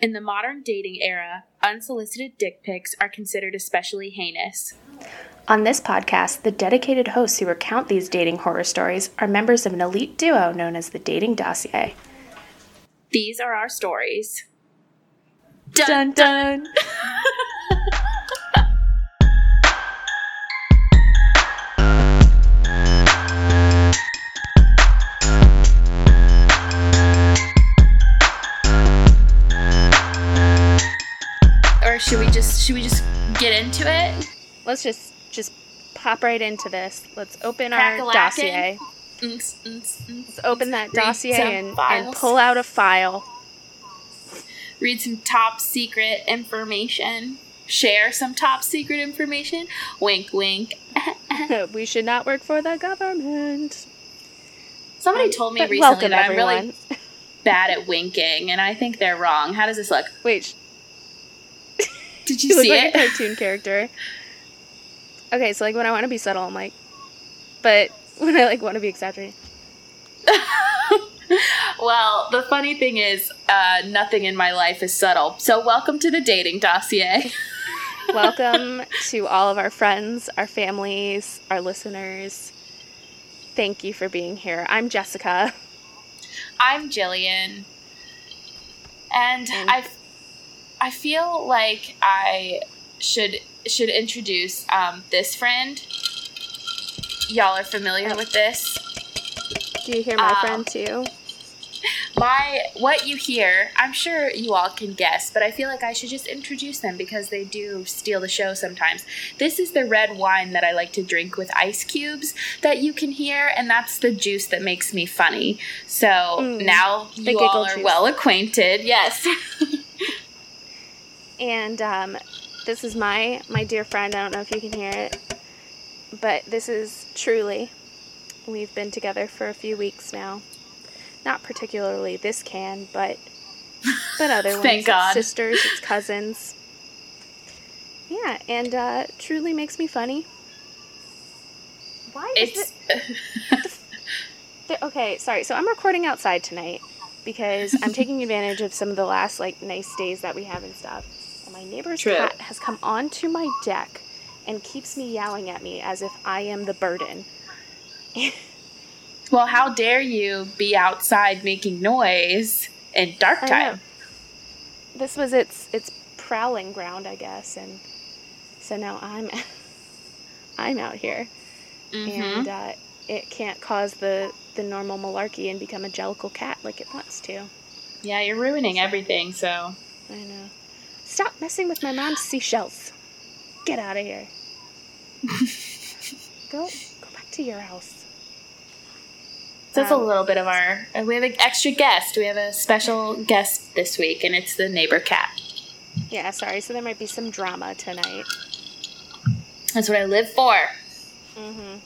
In the modern dating era, unsolicited dick pics are considered especially heinous. On this podcast, the dedicated hosts who recount these dating horror stories are members of an elite duo known as the Dating Dossier. These are our stories. Dun dun! Or just should we just get into it? Let's just just pop right into this. Let's open our dossier. Let's open that dossier and, and pull out a file. Read some top secret information. Share some top secret information. Wink, wink. we should not work for the government. Somebody um, told me recently that I'm really bad at winking, and I think they're wrong. How does this look? Wait, Did you see like it? a cartoon character. Okay, so like when I want to be subtle, I'm like, but when I like want to be exaggerating, well, the funny thing is, uh, nothing in my life is subtle. So, welcome to the dating dossier. welcome to all of our friends, our families, our listeners. Thank you for being here. I'm Jessica. I'm Jillian, and And- I, I feel like I should should introduce um, this friend. Y'all are familiar with this. Do you hear my Um, friend too? My what you hear, I'm sure you all can guess, but I feel like I should just introduce them because they do steal the show sometimes. This is the red wine that I like to drink with ice cubes that you can hear, and that's the juice that makes me funny. So Mm, now the you all are juice. well acquainted. Yes. And um, this is my my dear friend. I don't know if you can hear it, but this is truly. We've been together for a few weeks now. Not particularly this can, but but other ones. Thank It's God. sisters, it's cousins. Yeah, and uh, truly makes me funny. Why is it's it? Okay, sorry. So I'm recording outside tonight because I'm taking advantage of some of the last like nice days that we have and stuff. My neighbor's cat has come onto my deck and keeps me yelling at me as if I am the burden. well, how dare you be outside making noise in dark time? This was its its prowling ground, I guess, and so now I'm I'm out here, Mhm. and uh, it can't cause the the normal malarkey and become a jellicle cat like it wants to. Yeah, you're ruining everything. So I know. Stop messing with my mom's seashells. Get out of here. go go back to your house. So that's a Um, little bit of our. uh, We have an extra guest. We have a special guest this week, and it's the neighbor cat. Yeah, sorry. So there might be some drama tonight. That's what I live for. Mm-hmm.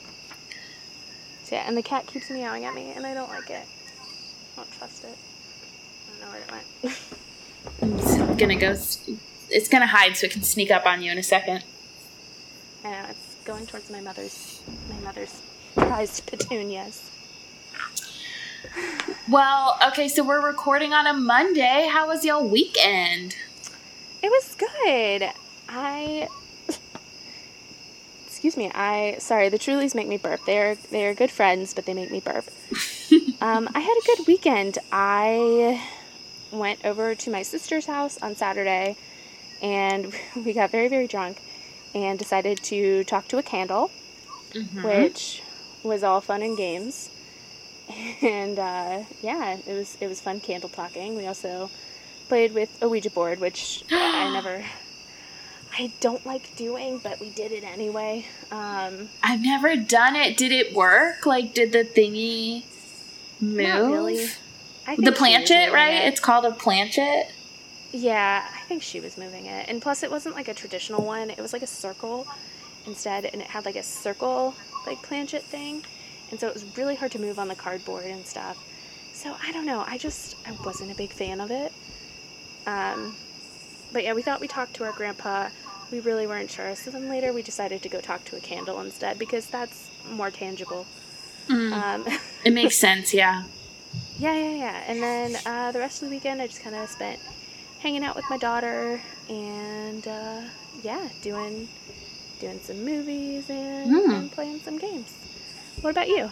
So yeah, and the cat keeps meowing at me, and I don't like it. I don't trust it. I don't know where it went. It's gonna go. It's gonna hide so it can sneak up on you in a second. I know it's going towards my mother's my mother's prized petunias. Well, okay, so we're recording on a Monday. How was y'all weekend? It was good. I excuse me. I sorry. The Trulies make me burp. They're they're good friends, but they make me burp. um, I had a good weekend. I went over to my sister's house on Saturday, and we got very very drunk, and decided to talk to a candle, Mhm. which was all fun and games. And uh, yeah, it was it was fun candle talking. We also played with a Ouija board, which I never, I don't like doing, but we did it anyway. Um, I've never done it. Did it work? Like, did the thingy move? Not really. The think she was planchette, right? it. It's called a planchette. Yeah, I think she was moving it. And plus, it wasn't like a traditional one. It was like a circle instead, and it had like a circle, like planchette thing. And so it was really hard to move on the cardboard and stuff. So I don't know. I just, I wasn't a big fan of it. Um, but yeah, we thought we talked to our grandpa. We really weren't sure. So then later we decided to go talk to a candle instead because that's more tangible. Um, It makes sense, yeah. Yeah, yeah, yeah. And then uh, the rest of the weekend, I just kind of spent hanging out with my daughter and uh, yeah, doing doing some movies and, Hmm. and playing some games. What about you?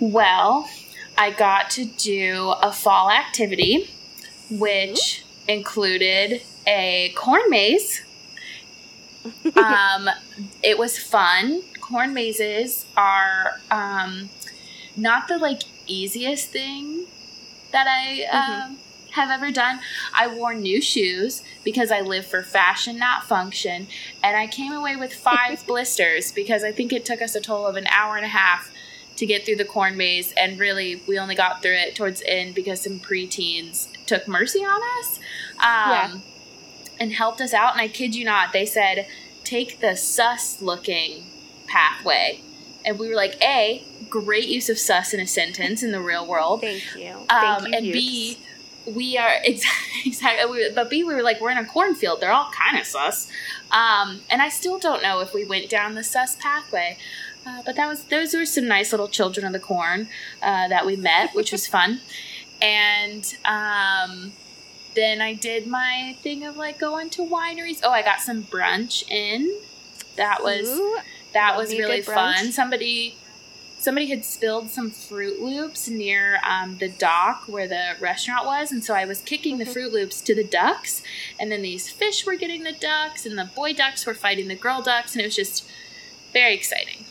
Well, I got to do a fall activity, which included a corn maze. um, it was fun. Corn mazes are um, not the like easiest thing that I um, have ever done. I wore new shoes because I live for fashion, not function, and I came away with five blisters because I think it took us a total of an hour and a half to get through the corn maze, and really we only got through it towards the end because some preteens took mercy on us. Um, Yeah. And helped us out, and I kid you not, they said, take the sus looking pathway. And we were like, A, great use of sus in a sentence in the real world. Thank you. Um, Thank you. and B, we are exactly, exactly but B, we were like, we're in a cornfield. They're all kind of sus. Um, and I still don't know if we went down the sus pathway. Uh, but that was those were some nice little children of the corn uh, that we met, which was fun. And um, then I did my thing of like going to wineries. Oh, I got some brunch in. That was Ooh, that was really fun. Somebody somebody had spilled some Froot Loops near um, the dock where the restaurant was, and so I was kicking the Mhm. Froot Loops to the ducks, and then these fish were getting the ducks, and the boy ducks were fighting the girl ducks, and it was just very exciting.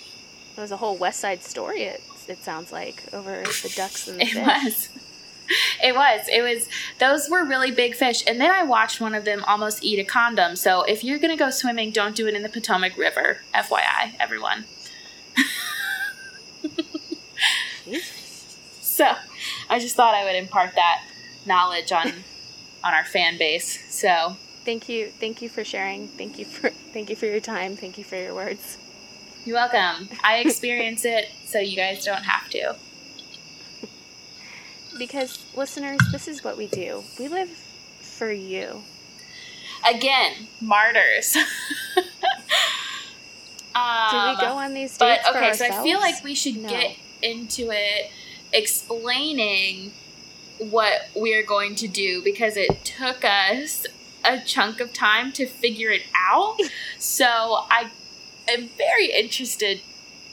it was a whole West Side story. It it sounds like over the ducks and the It fish. was. It was. It was. Those were really big fish. And then I watched one of them almost eat a condom. So if you're going to go swimming, don't do it in the Potomac River. FYI, everyone. So I just thought I would impart that knowledge on on our fan base. So Thank you. Thank you for sharing. Thank you for thank you for your time. Thank you for your words. you're welcome. I experience it, so you guys don't have to. Because listeners, this is what we do. We live for you. Again, martyrs. Do um, we go on these But dates for okay, so I feel like we should No. get into it explaining what we're going to do because it took us a chunk of time to figure it out. so I am very interested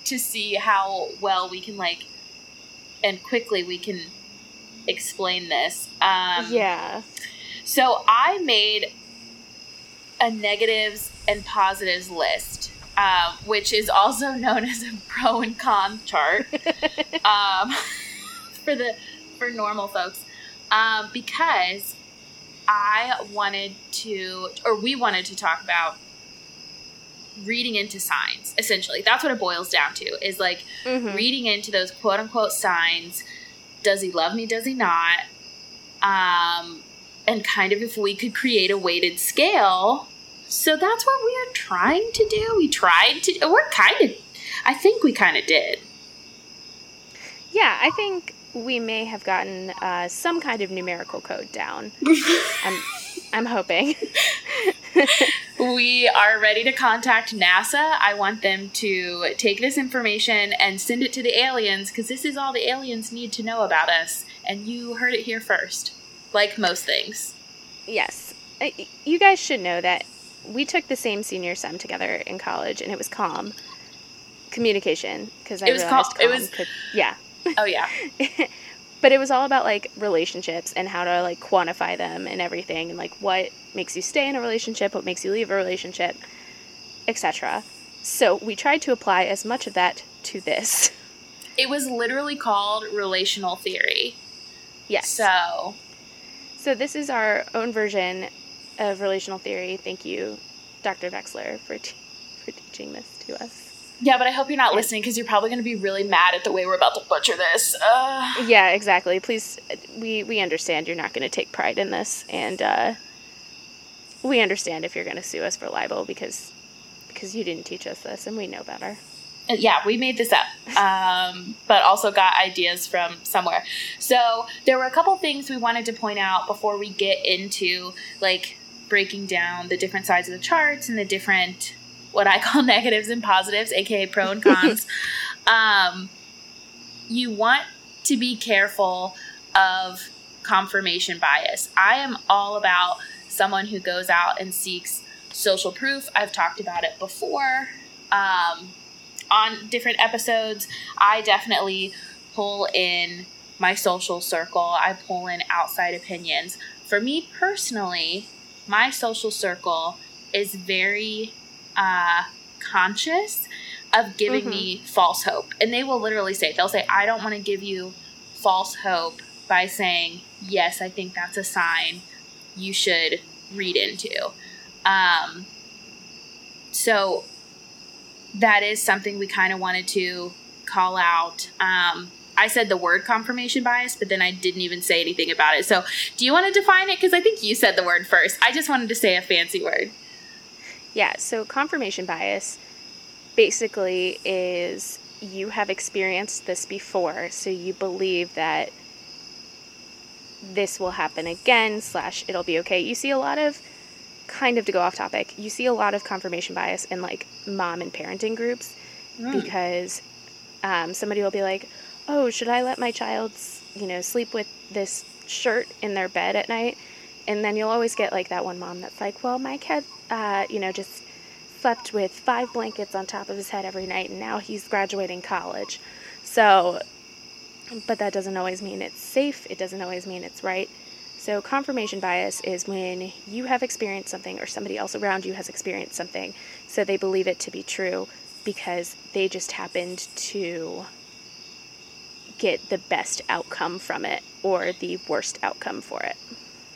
to see how well we can like and quickly we can explain this. Um, yeah. so I made a negatives and positives list, um, which is also known as a pro and con chart um, for the for normal folks, um, because I wanted to, or we wanted to talk about reading into signs. Essentially, that's what it boils down to. Is like Mhm. reading into those quote unquote signs. Does he love me? Does he not? Um, and kind of if we could create a weighted scale. So that's what we are trying to do. We tried to. We're kind of. I think we kind of did. Yeah, I think we may have gotten uh, some kind of numerical code down. I'm I'm hoping. we are ready to contact NASA. I want them to take this information and send it to the aliens because this is all the aliens need to know about us. And you heard it here first, like most things. yes. You guys should know that we took the same senior sem together in college and it was calm communication because I It was realized calm- it was- could yeah. Oh yeah. but it was all about like relationships and how to like quantify them and everything and like what makes you stay in a relationship what makes you leave a relationship etc so we tried to apply as much of that to this. It was literally called relational theory. yes. So so this is our own version of relational theory. Thank you dr vexler for, t- for teaching this to us yeah, but I hope you're not listening because you're probably going to be really mad at the way we're about to butcher this. Uh, yeah exactly please we we understand you're not going to take pride in this and uh we understand if you're going to sue us for libel because because you didn't teach us this and we know better yeah, we made this up, um, but also got ideas from somewhere. So there were a couple things we wanted to point out before we get into like breaking down the different sides of the charts and the different what I call negatives and positives, aka pro and cons. um, you want to be careful of confirmation bias. I am all about someone who goes out and seeks social proof. I've talked about it before um, on different episodes. I definitely pull in my social circle, I pull in outside opinions. For me personally, my social circle is very uh, conscious of giving mm-hmm. me false hope. And they will literally say, they'll say, I don't want to give you false hope by saying, yes, I think that's a sign you should read into. Um, so that is something we kind of wanted to call out. Um, I said the word confirmation bias, but then I didn't even say anything about it. So, do you want to define it? Because I think you said the word first. I just wanted to say a fancy word. Yeah, so confirmation bias basically is you have experienced this before, so you believe that this will happen again, slash, it'll be okay. You see a lot of, kind of to go off topic, you see a lot of confirmation bias in like mom and parenting groups mm. because um, somebody will be like, oh, should I let my child, you know, sleep with this shirt in their bed at night? And then you'll always get like that one mom that's like, well, my kid, uh, you know, just slept with five blankets on top of his head every night and now he's graduating college. So but that doesn't always mean it's safe, it doesn't always mean it's right. So, confirmation bias is when you have experienced something or somebody else around you has experienced something, so they believe it to be true because they just happened to get the best outcome from it or the worst outcome for it.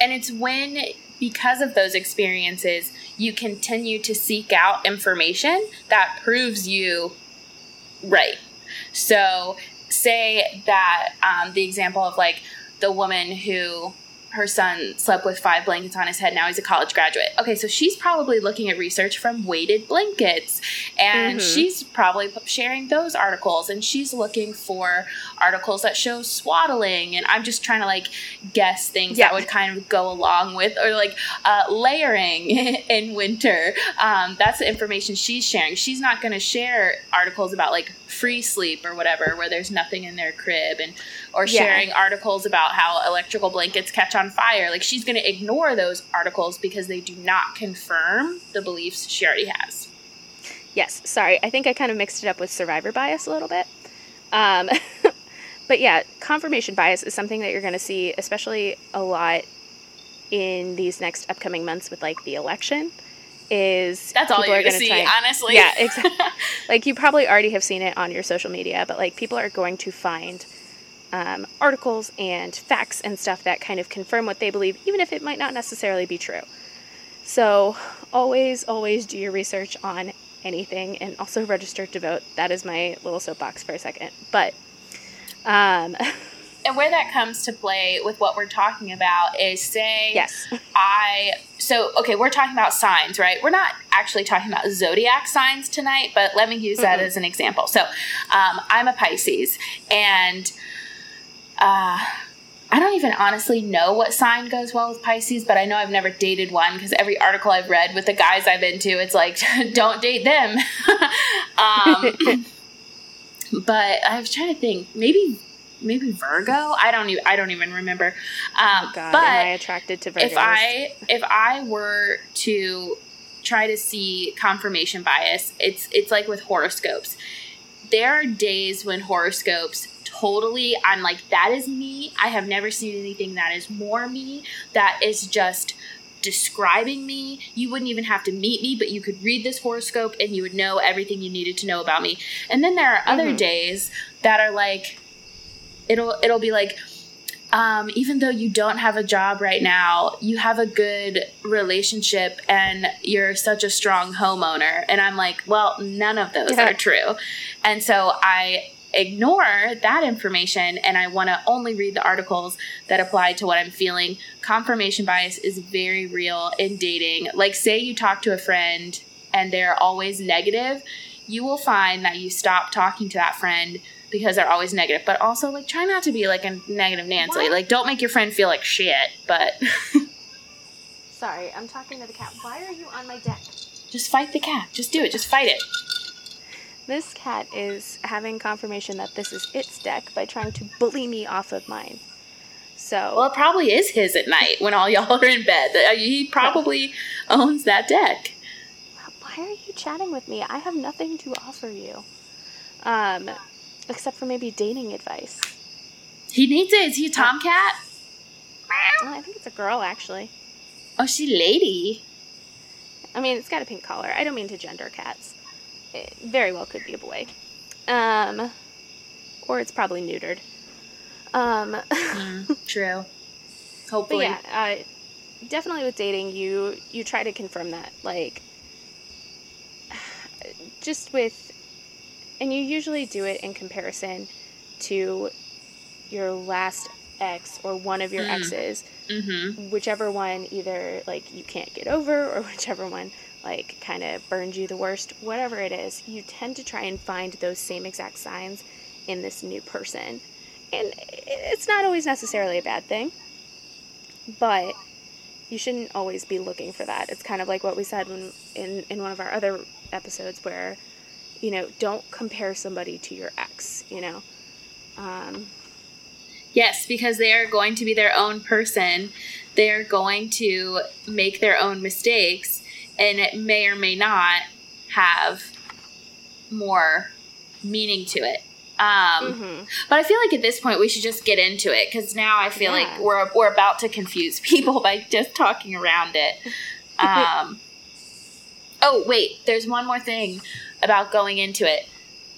And it's when, because of those experiences, you continue to seek out information that proves you right. So say that um, the example of like the woman who her son slept with five blankets on his head. Now he's a college graduate. Okay, so she's probably looking at research from weighted blankets and mm-hmm. she's probably sharing those articles and she's looking for articles that show swaddling. And I'm just trying to like guess things yeah. that would kind of go along with, or like uh, layering in winter. Um, that's the information she's sharing. She's not going to share articles about like free sleep or whatever, where there's nothing in their crib and or sharing yeah. articles about how electrical blankets catch on fire. Like she's going to ignore those articles because they do not confirm the beliefs she already has. Yes, sorry. I think I kind of mixed it up with survivor bias a little bit. Um, but yeah, confirmation bias is something that you're going to see, especially a lot in these next upcoming months with like the election. Is that's all you're going to see, honestly. Yeah, exactly. like you probably already have seen it on your social media, but like people are going to find um, articles and facts and stuff that kind of confirm what they believe, even if it might not necessarily be true. So, always, always do your research on anything and also register to vote. That is my little soapbox for a second. But, um, and where that comes to play with what we're talking about is say yes i so okay we're talking about signs right we're not actually talking about zodiac signs tonight but let me use that mm-hmm. as an example so um, i'm a pisces and uh, I don't even honestly know what sign goes well with Pisces, but I know I've never dated one because every article I've read with the guys I've been to, it's like, don't date them. um, but I was trying to think, maybe maybe Virgo. I don't even I don't even remember. Um, oh God, but am I attracted to Virgos? If I if I were to try to see confirmation bias, it's it's like with horoscopes. There are days when horoscopes totally i'm like that is me i have never seen anything that is more me that is just describing me you wouldn't even have to meet me but you could read this horoscope and you would know everything you needed to know about me and then there are other mm-hmm. days that are like it'll it'll be like um, even though you don't have a job right now, you have a good relationship and you're such a strong homeowner. And I'm like, well, none of those yeah. are true. And so I ignore that information and I want to only read the articles that apply to what I'm feeling. Confirmation bias is very real in dating. Like, say you talk to a friend and they're always negative, you will find that you stop talking to that friend because they're always negative. But also, like, try not to be like a negative Nancy. What? Like, don't make your friend feel like shit, but. Sorry, I'm talking to the cat. Why are you on my deck? Just fight the cat. Just do it. Just fight it. This cat is having confirmation that this is its deck by trying to bully me off of mine. So Well, it probably is his at night when all y'all are in bed. Uh, He probably owns that deck. why are you chatting with me? I have nothing to offer you. Um, except for maybe dating advice. He needs it. Is he a tomcat? Well, I think it's a girl actually. Oh, she lady. I mean, it's got a pink collar. I don't mean to gender cats. It very well could be a boy. Um, or it's probably neutered. Um, Mm, true. but yeah, uh, definitely with dating, you you try to confirm that, like, just with, and you usually do it in comparison to your last ex or one of your Mm. exes, Mm-hmm. whichever one either like you can't get over or whichever one like kind of burned you the worst, whatever it is, you tend to try and find those same exact signs in this new person. And it's not always necessarily a bad thing, but you shouldn't always be looking for that. It's kind of like what we said when in in one of our other episodes where you know, don't compare somebody to your ex, you know. Um, Yes, because they are going to be their own person. They are going to make their own mistakes, and it may or may not have more meaning to it. Um, mhm. But I feel like at this point we should just get into it because now I feel Yeah. like we're we're about to confuse people by just talking around it. Um, oh wait, there's one more thing about going into it.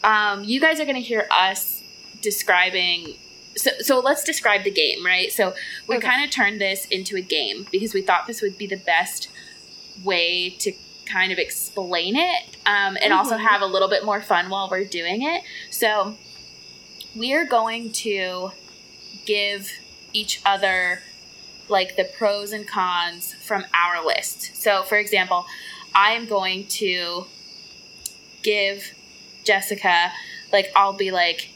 Um, you guys are going to hear us describing. So, so let's describe the game, right? So we Okay. kind of turned this into a game because we thought this would be the best way to kind of explain it um, and also Mhm. have a little bit more fun while we're doing it. So we are going to give each other like the pros and cons from our list. So, for example, I am going to give Jessica, like, I'll be like,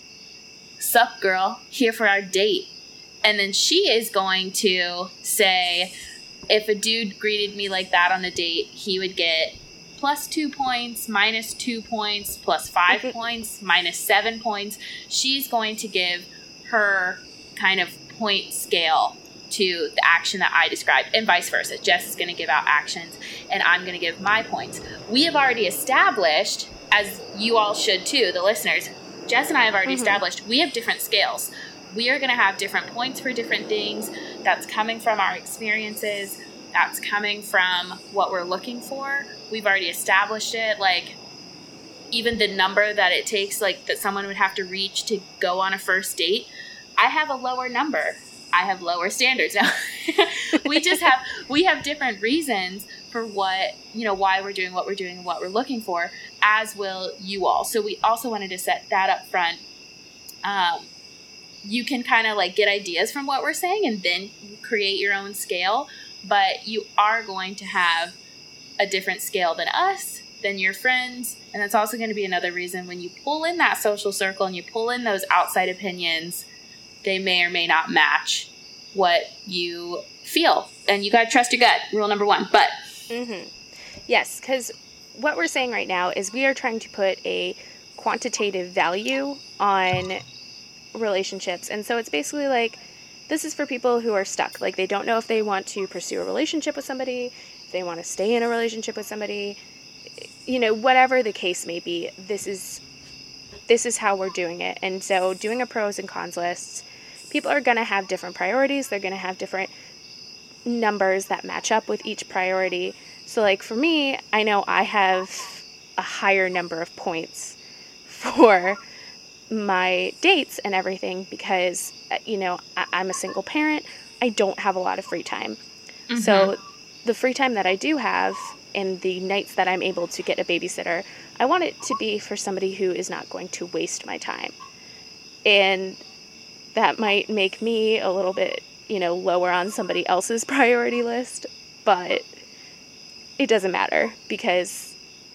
Sup, girl, here for our date. And then she is going to say, if a dude greeted me like that on a date, he would get plus two points, minus two points, plus 5 Mhm. points, minus seven points. She's going to give her kind of point scale to the action that I described, and vice versa. Jess is going to give out actions, and I'm going to give my points. We have already established, as you all should too, the listeners. Jess and I have already Mhm. established we have different scales. We are going to have different points for different things. That's coming from our experiences. That's coming from what we're looking for. We've already established it. Like, even the number that it takes, like, that someone would have to reach to go on a first date, I have a lower number. I have lower standards now. we just have we have different reasons for what you know why we're doing what we're doing and what we're looking for, as will you all. So we also wanted to set that up front. Um, you can kind of like get ideas from what we're saying and then create your own scale, but you are going to have a different scale than us, than your friends, and that's also going to be another reason when you pull in that social circle and you pull in those outside opinions, they may or may not match what you feel. And you got to trust your gut, rule number one. But Mm-hmm. Yes, because what we're saying right now is we are trying to put a quantitative value on relationships. And so it's basically like this is for people who are stuck. Like they don't know if they want to pursue a relationship with somebody, if they want to stay in a relationship with somebody, you know, whatever the case may be. This is this is how we're doing it. And so doing a pros and cons list, people are going to have different priorities. They're going to have different numbers that match up with each priority. So, like for me, I know I have a higher number of points for my dates and everything because, uh, you know, I- I'm a single parent. I don't have a lot of free time. So, the free time that I do have and the nights that I'm able to get a babysitter, I want it to be for somebody who is not going to waste my time. And that might make me a little bit, you know, lower on somebody else's priority list, but it doesn't matter because,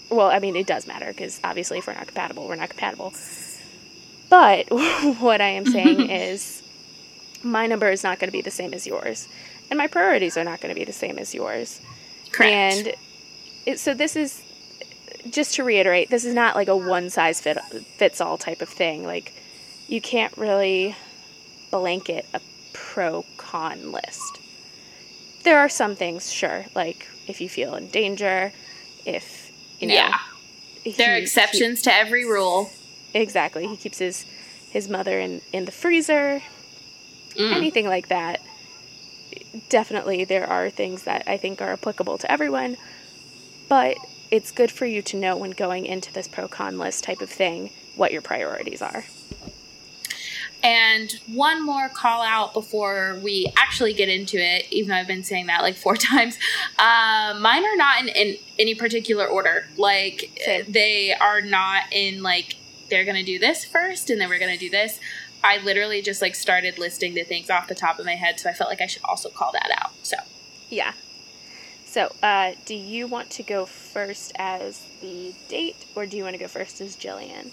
well, I mean, it does matter because obviously if we're not compatible, we're not compatible. But what I am saying is my number is not going to be the same as yours, and my priorities are not going to be the same as yours. correct. And it, so this is just to reiterate, this is not like a one size fit, fits all type of thing. Like you can't really blanket a pro con list. There are some things, sure, like if you feel in danger, if you know. yeah. There are exceptions to every rule. exactly. He keeps his his mother in in the freezer, Mm. anything like that. Definitely, there are things that I think are applicable to everyone, but it's good for you to know when going into this pro con list type of thing what your priorities are. And one more call out before we actually get into it, even though I've been saying that like four times. Uh, mine are not in, in any particular order. Like, Same. they are not in like, they're going to do this first and then we're going to do this. I literally just like started listing the things off the top of my head, so I felt like I should also call that out. So, Yeah. So, uh, do you want to go first as the date, or do you want to go first as Jillian?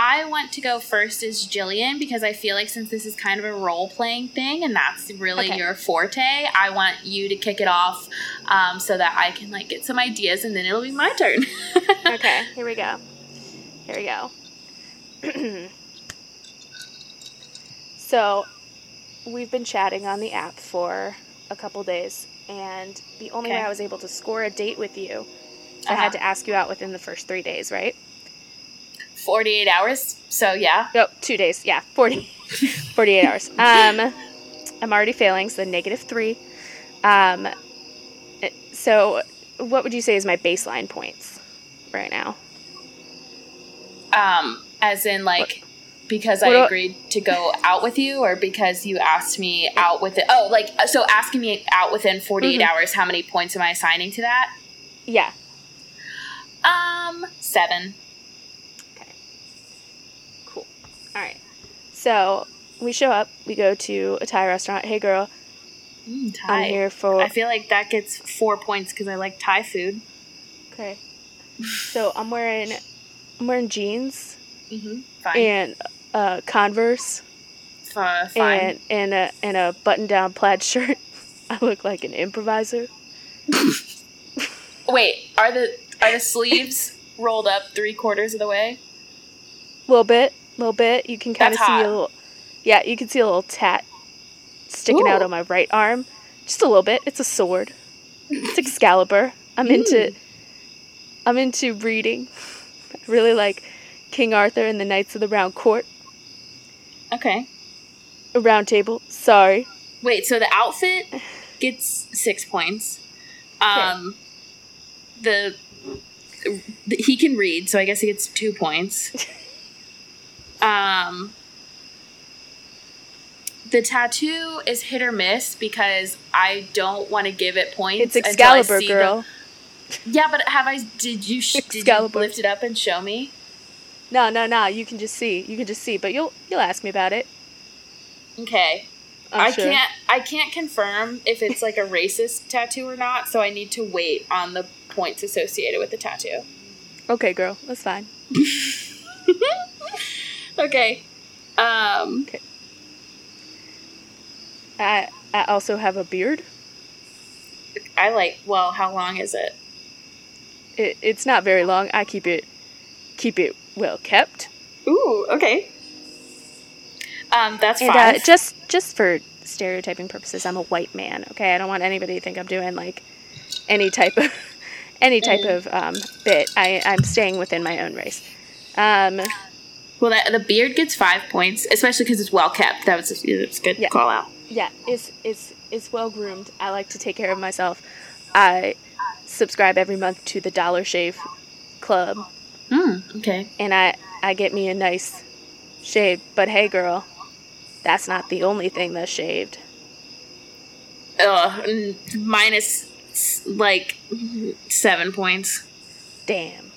I want to go first as Jillian because I feel like since this is kind of a role playing thing and that's really Okay. your forte, I want you to kick it off um, so that I can like get some ideas and then it'll be my turn. okay, here we go. Here we go. so, we've been chatting on the app for a couple days, and the only way I was able to score a date with you, I Uh-huh. had to ask you out within the first three days, right? 48 hours. So yeah. Oh, two days. Yeah, 40, 48 hours. Um, I'm already failing, so negative three. Um, so, what would you say is my baseline points right now? Um, as in like because What I do I- agreed to go out with you or because you asked me out with it. Oh, like so asking me out within 48 Mhm. hours, how many points am I assigning to that? Yeah. Um, 7. Okay. Cool. All right. So we show up. We go to a Thai restaurant. Hey, girl, Mm, I'm here for. I feel like that gets 4 points cuz I like Thai food. Okay. So I'm wearing, I'm wearing jeans Mhm. Fine. and uh, Converse Uh, fine. and and a and a button-down plaid shirt. I look like an improviser. Wait, are the are the sleeves rolled up three quarters of the way? A little bit, little bit. You can kind of see hot. a little. Yeah, you can see a little tat sticking out on my right arm, just a little bit. It's a sword. It's Excalibur. I'm into. I'm into reading. I really like King Arthur and the Knights of the Round Court. Okay. A round table. Sorry. Wait, so the outfit gets six points. Um, the, the he can read, so I guess he gets two points. Um, the tattoo is hit or miss because I don't want to give it points. It's Excalibur, see the- girl. yeah, but have I? Did you? Sh- did you lift it up and show me? No, no, no. You can just see. You can just see. But you'll you'll ask me about it. Okay. I'm I sure. can't I can't confirm if it's like a racist tattoo or not, so I need to wait on the points associated with the tattoo. Okay, girl. That's fine. Okay. Um I I also have a beard. I like well, how long is it? It, it's not very long. I keep it keep it well kept. Ooh, okay. Um that's And fine. uh, just just for stereotyping purposes, I'm a white man. Okay, I don't want anybody to think I'm doing like any type of any type Mm. of um, bit. I I'm staying within my own race. Um, well, that, the beard gets 5 points, especially cuz it's well kept. That was a, it's a good Yeah. call out. yeah, it's it's it's well groomed. I like to take care of myself. I subscribe every month to the Dollar Shave Club, Hmm, okay. and I I get me a nice shave. But hey, girl, that's not the only thing that's shaved. Ugh, minus like 7 points. Damn.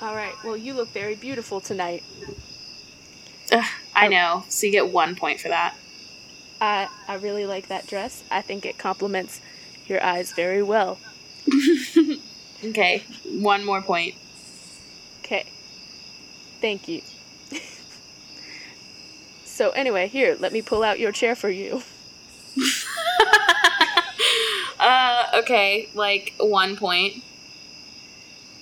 All right. Well, you look very beautiful tonight. Ugh, I Oh. know. So you get 1 point for that. I I really like that dress. I think it complements your eyes very well. Okay, one more point. Okay. Thank you. so anyway, here, let me pull out your chair for you. uh, okay, like one point.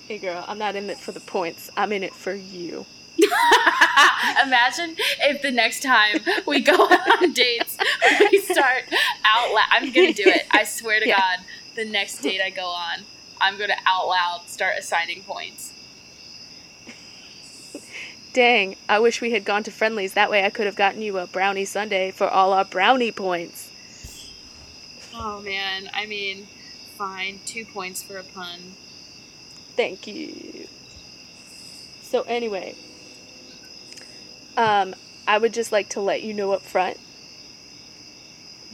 Hey girl, I'm not in it for the points. I'm in it for you. Imagine if the next time we go on dates, we start out loud. I'm gonna do it. I swear to Yeah. God, the next date I go on, I'm gonna out loud start assigning points. Dang, I wish we had gone to Friendly's. That way I could have gotten you a brownie sundae for all our brownie points. Oh man, I mean, fine, two points for a pun. Thank you. So anyway, um, I would just like to let you know up front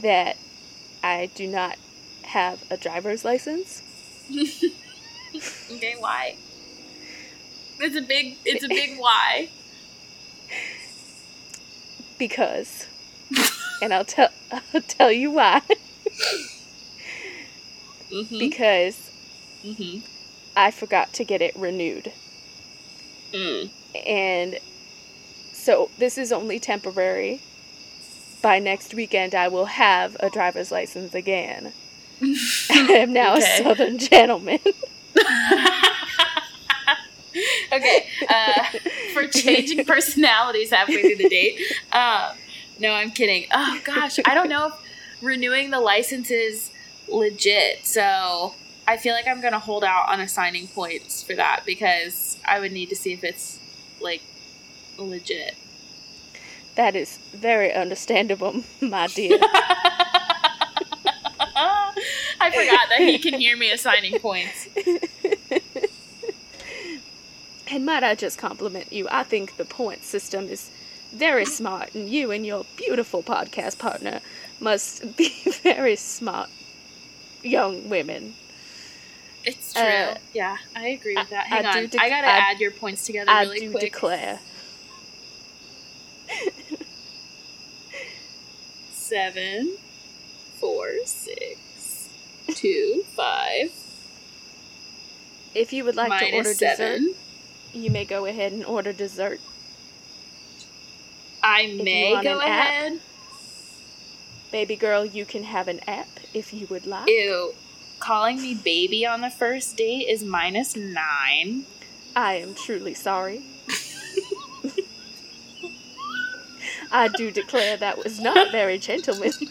that I do not have a driver's license. Okay, why? It's a big. It's a big why. because and I'll tell I'll tell you why Mm-hmm. because mm-hmm. I forgot to get it renewed Mm. and so this is only temporary by next weekend I will have a driver's license again I am now Okay. a southern gentleman okay. Uh, for changing personalities halfway through the date. Um, no, I'm kidding. Oh gosh, I don't know if renewing the license is legit. So I feel like I'm gonna hold out on assigning points for that because I would need to see if it's like legit. that is very understandable my dear I forgot that he can hear me assigning points. And might I just compliment you? I think the point system is very smart, and you and your beautiful podcast partner must be very smart young women. It's true. Uh, yeah, I agree with that. I- Hang I on, do dec- I gotta I- add your points together I really do quick. declare. Seven, four, six, two, five, If you would like to minus order dessert, you may go ahead and order dessert. I may go an app. ahead. Baby girl, you can have an app if you would like. Ew. Calling me baby on the first date is minus nine. I am truly sorry. I do declare that was not very gentlemanly.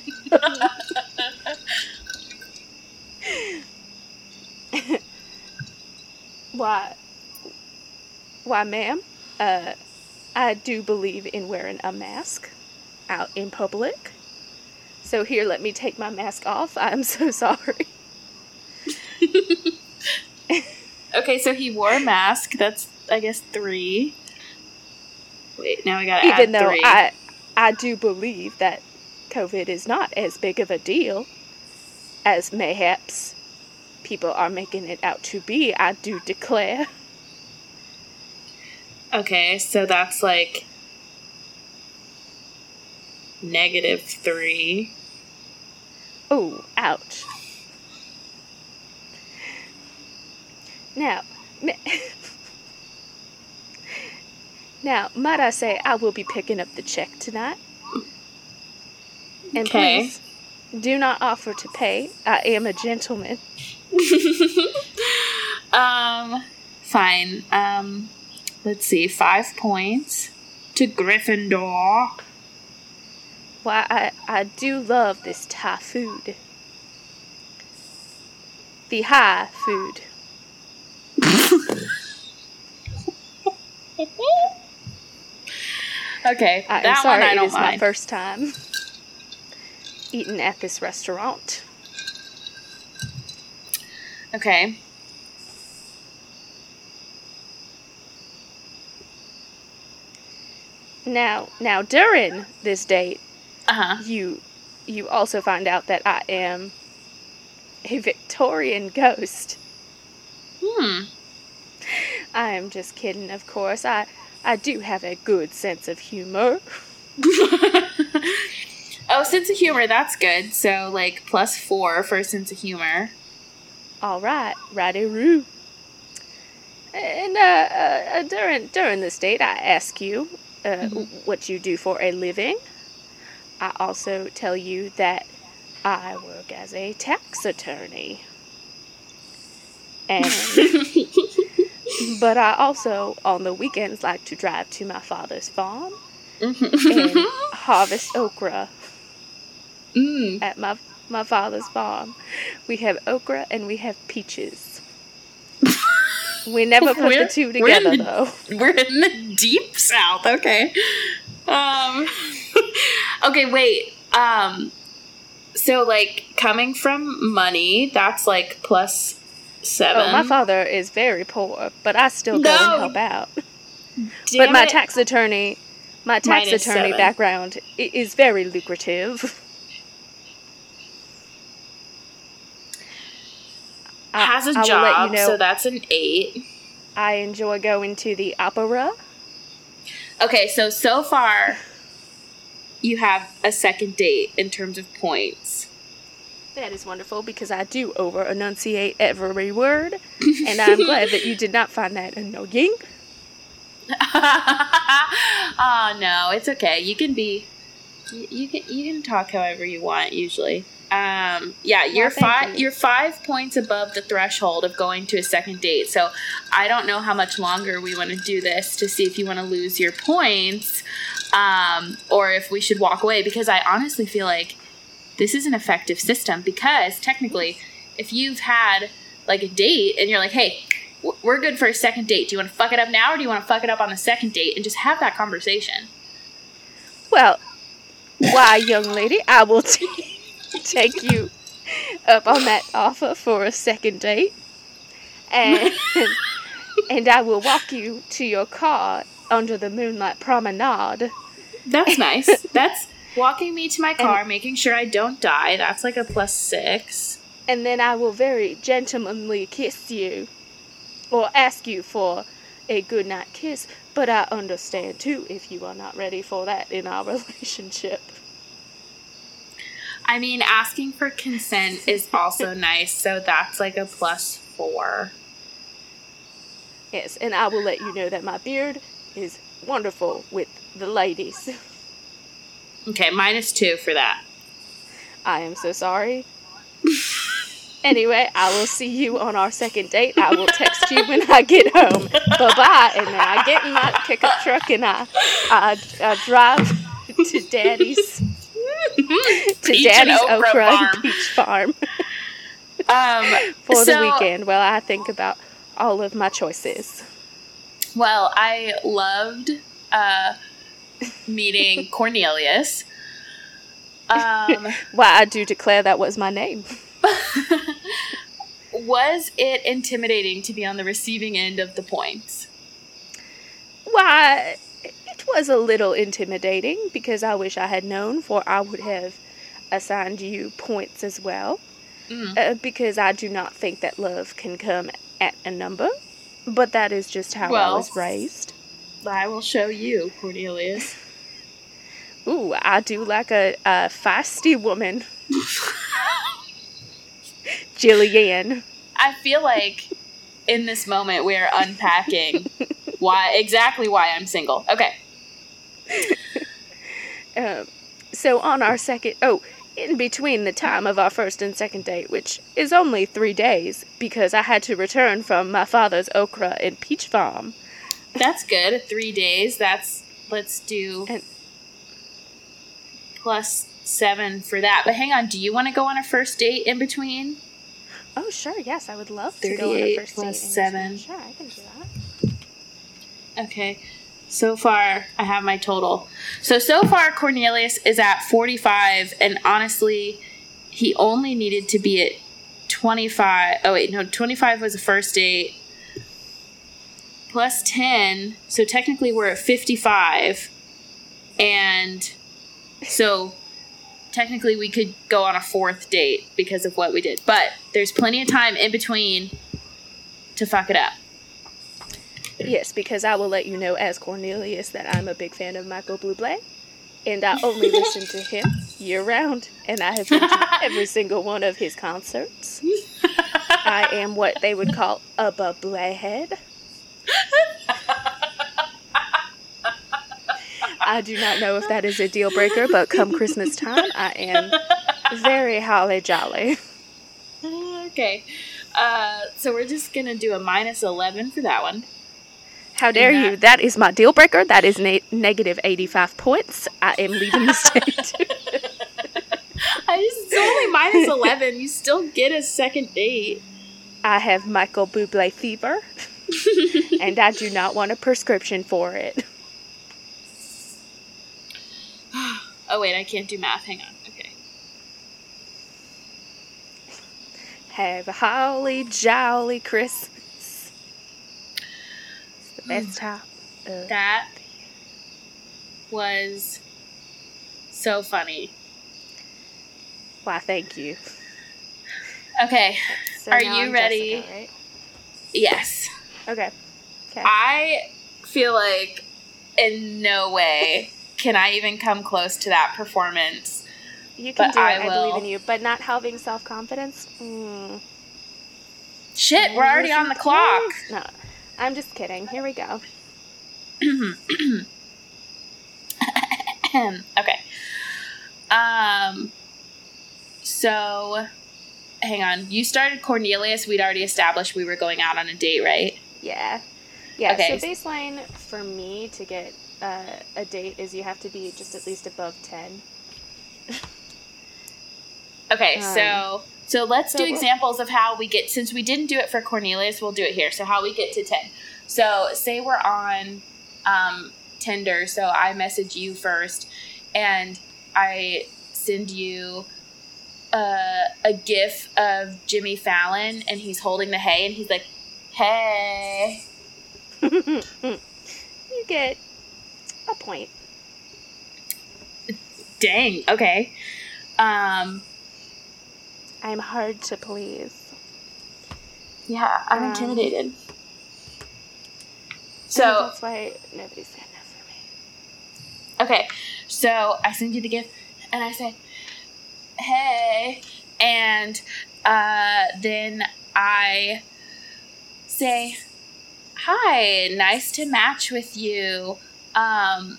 why, why, ma'am? Uh, I do believe in wearing a mask out in public. So here, let me take my mask off. I'm so sorry. Okay, so he wore a mask. That's I guess three. Wait, now I gotta Even though three. I, I do believe that COVID is not as big of a deal as mayhaps people are making it out to be. I do declare. Okay, so that's like negative three. Oh, ouch. Now, now, might I say, I will be picking up the check tonight. And Okay. please, do not offer to pay. I am a gentleman. um, fine. Um, let's see, five points to Gryffindor. Why, I, I do love this Thai food. The high food. Okay, I am that sorry, one I it is my first time eating at this restaurant. Okay. Now, now during this date, Uh huh. you you also find out that I am a Victorian ghost. Hmm. I am just kidding, of course. I I do have a good sense of humor. oh, sense of humor. That's good. So like plus four for sense of humor. All right, righty roo. And uh, uh, uh, during during this date, I ask you uh, Mhm. what you do for a living. I also tell you that I work as a tax attorney. And but I also, on the weekends, like to drive to my father's farm and harvest okra Mm. at my my father's farm. We have okra and we have peaches. We never put We're- the two we're together the- though. We're in the deep south. Okay. Um. okay. Wait. Um. So like coming from money, that's like plus seven. Oh, my father is very poor, but I still go No. and help out. but my it. tax attorney, my tax Minus attorney seven. background is very lucrative. Has a I will let job, you know, so that's an eight. I enjoy going to the opera. Okay, so so far, you have a second date in terms of points. That is wonderful because I do over enunciate every word, and I'm glad that you did not find that annoying. oh no, it's okay. You can be, you, you can you can talk however you want. Usually, um, yeah, you're thank five. you. You're five points above the threshold of going to a second date. So I don't know how much longer we want to do this to see if you want to lose your points, um, or if we should walk away. Because I honestly feel like this is an effective system. Because technically, if you've had like a date and you're like, hey. We're good for a second date. Do you want to fuck it up now, or do you want to fuck it up on the second date and just have that conversation? Well, why, young lady, I will t- take you up on that offer for a second date, and and I will walk you to your car under the moonlight promenade. That's nice. That's walking me to my car, making sure I don't die. That's like a plus six. and then I will very gentlemanly kiss you, or ask you for a good night kiss. But I understand too if you are not ready for that in our relationship. I mean, asking for consent is also nice, so that's like a plus four. Yes, and I will let you know that my beard is wonderful with the ladies. Okay, minus two for that. I am so sorry. Anyway, I will see you on our second date. I will text you when I get home. Bye bye. And then I get in my pickup truck and I, I, I drive to Daddy's to Peach Daddy's okra okra farm. peach farm Um, for the weekend while I think about all of my choices. Well, I loved uh, meeting Cornelius. Um, Why I do declare that was my name. was it intimidating to be on the receiving end of the points? Why, it was a little intimidating because I wish I had known, for I would have assigned you points as well. Mm. Uh, because I do not think that love can come at a number, but that is just how I was raised. I will show you, Cornelius. Ooh, I do like a, a feisty woman. Jillian. I feel like in this moment we're unpacking why exactly why I'm single. Okay. Um, so on our second, oh, in between the time of our first and second date, which is only three days, because I had to return from my father's okra and peach farm. That's good. Three days. That's let's do And- plus seven for that. But hang on, do you want to go on a first date in between? Oh, sure, yes, I would love to go on a first plus date. seven. Sure, I can do that. Okay. So far, I have my total. So, so far, Cornelius is at 45, and honestly, he only needed to be at 25. Oh, wait, no, 25 was a first date. Plus 10. So, technically, we're at 55. And so, technically, we could go on a fourth date because of what we did. But there's plenty of time in between to fuck it up. Yes, because I will let you know as Cornelius that I'm a big fan of Michael Bublé, and I only listen to him year round, and I have been to every single one of his concerts. I am what they would call a Bublé head. I do not know if that is a deal breaker, but come Christmas time, I am very holly jolly. okay. Uh, so we're just gonna do a minus eleven for that one. How dare that- you? That is my deal breaker. That is na- negative 85 points. I am leaving the state. I just it's only minus eleven. You still get a second date. I have Michael Bublé fever, and I do not want a prescription for it. Oh wait, I can't do math. Hang on. Okay. Have a holly jolly Christmas. It's the best mm. time. of- That was so funny. Why, thank you. Okay. So Are you ready? Jessica, right? Yes. Okay. Okay. I feel like in no way can I even come close to that performance. You can but do it. I I, believe in you. But not having self confidence. Mm. Shit, we're already on the clock. No, I'm just kidding. Here we go. okay. Um so hang on. You started Cornelius. We'd already established we were going out on a date, right? Yeah. Yeah. Okay. So baseline for me to get uh, a date is you have to be just at least above ten. Okay, Um, so so let's so do examples of how we get since we didn't do it for Cornelius, we'll do it here. So how we get to 10. So say we're on um Tinder, so I message you first and I send you uh, a gif of Jimmy Fallon and he's holding the hay and he's like, "Hey." you get a point. Dang. Okay. Um I'm hard to please. yeah, I'm Um, intimidated. So, that's why nobody's good enough for me. Okay, so I send you the gift and I say, hey, and uh, then I say, hi, nice to match with you. Um,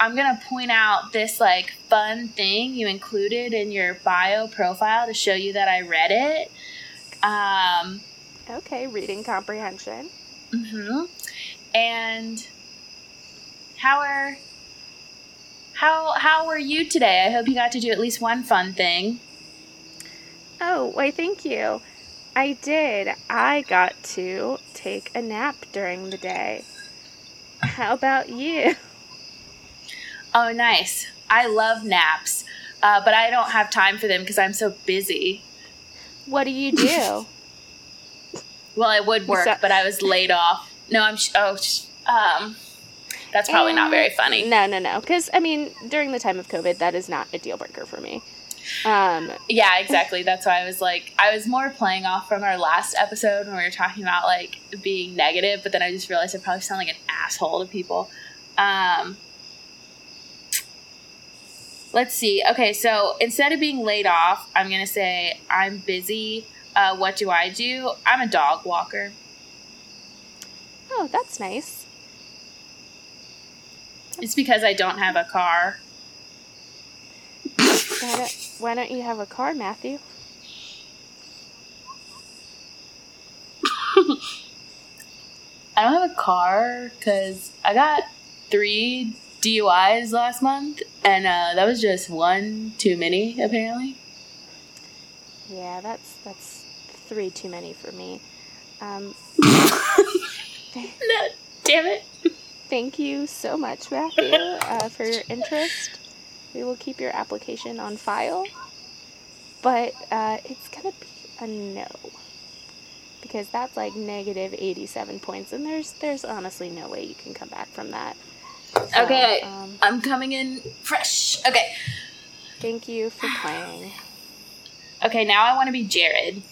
I'm gonna point out this like fun thing you included in your bio profile to show you that I read it. Um, Okay, reading comprehension. hmm And how are how how were you today? I hope you got to do at least one fun thing. Oh, why, thank you. I did. I got to take a nap during the day. How about you? Oh, nice. I love naps, uh, but I don't have time for them because I'm so busy. What do you do? Well, I would work, So- but I was laid off. No, I'm. Sh- oh, sh- um, that's probably not very funny. No, no, no. Because, I mean, during the time of COVID, that is not a deal breaker for me. Um, Yeah, exactly. That's why I was like, I was more playing off from our last episode when we were talking about like being negative, but then I just realized I probably sound like an asshole to people. Um, let's see. Okay, so instead of being laid off, I'm gonna say I'm busy. Uh, what do I do? I'm a dog walker. oh, that's nice. It's because I don't have a car. Why don't, you have a car, Matthew? I don't have a car because I got three DUIs last month, and uh, that was just one too many, apparently. Yeah, that's that's three too many for me. Um, No, damn it. thank you so much, Matthew, uh, for your interest. We will keep your application on file, but uh, it's gonna be a no because that's like negative eighty-seven points, and there's there's honestly no way you can come back from that. So, Okay. Um, I'm coming in fresh. Okay. thank you for playing. Okay, now I want to be Jared.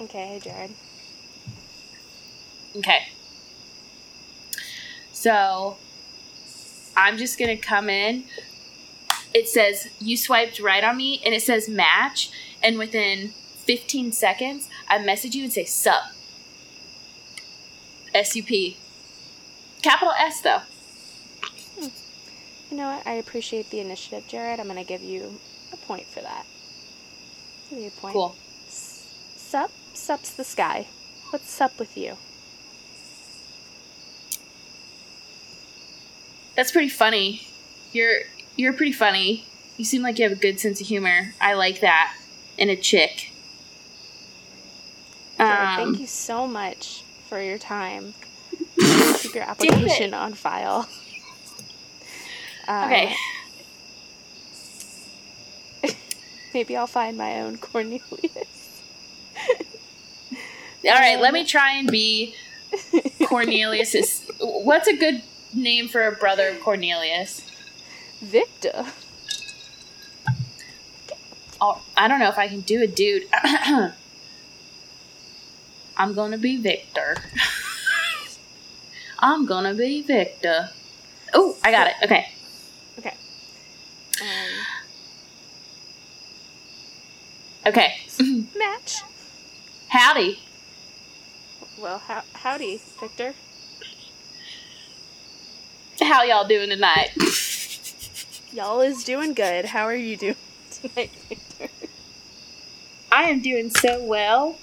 Okay, Jared. Okay. So I'm just going to come in. It says you swiped right on me and it says match. And within 15 seconds, I message you and say sup. S U P. Capital S though. Hmm. You know what? I appreciate the initiative, Jared. I'm gonna give you a point for that. Give you a point. Cool. Sup? Sup's the sky. What's sup with you? That's pretty funny. You're you're pretty funny. You seem like you have a good sense of humor. I like that in a chick. Um, thank you so much for your time. Keep your application on file. Um, Okay. Maybe I'll find my own Cornelius. All right, let me try and be Cornelius's. What's a good name for a brother of Cornelius? Victor. Oh, I don't know if I can do a dude. I'm gonna be Victor. I'm gonna be Victor. Oh, I got it. Okay. Okay. Um, Okay. match. Howdy. Well, how, howdy, Victor. How y'all doing tonight? Y'all is doing good. How are you doing tonight, Victor? I am doing so well.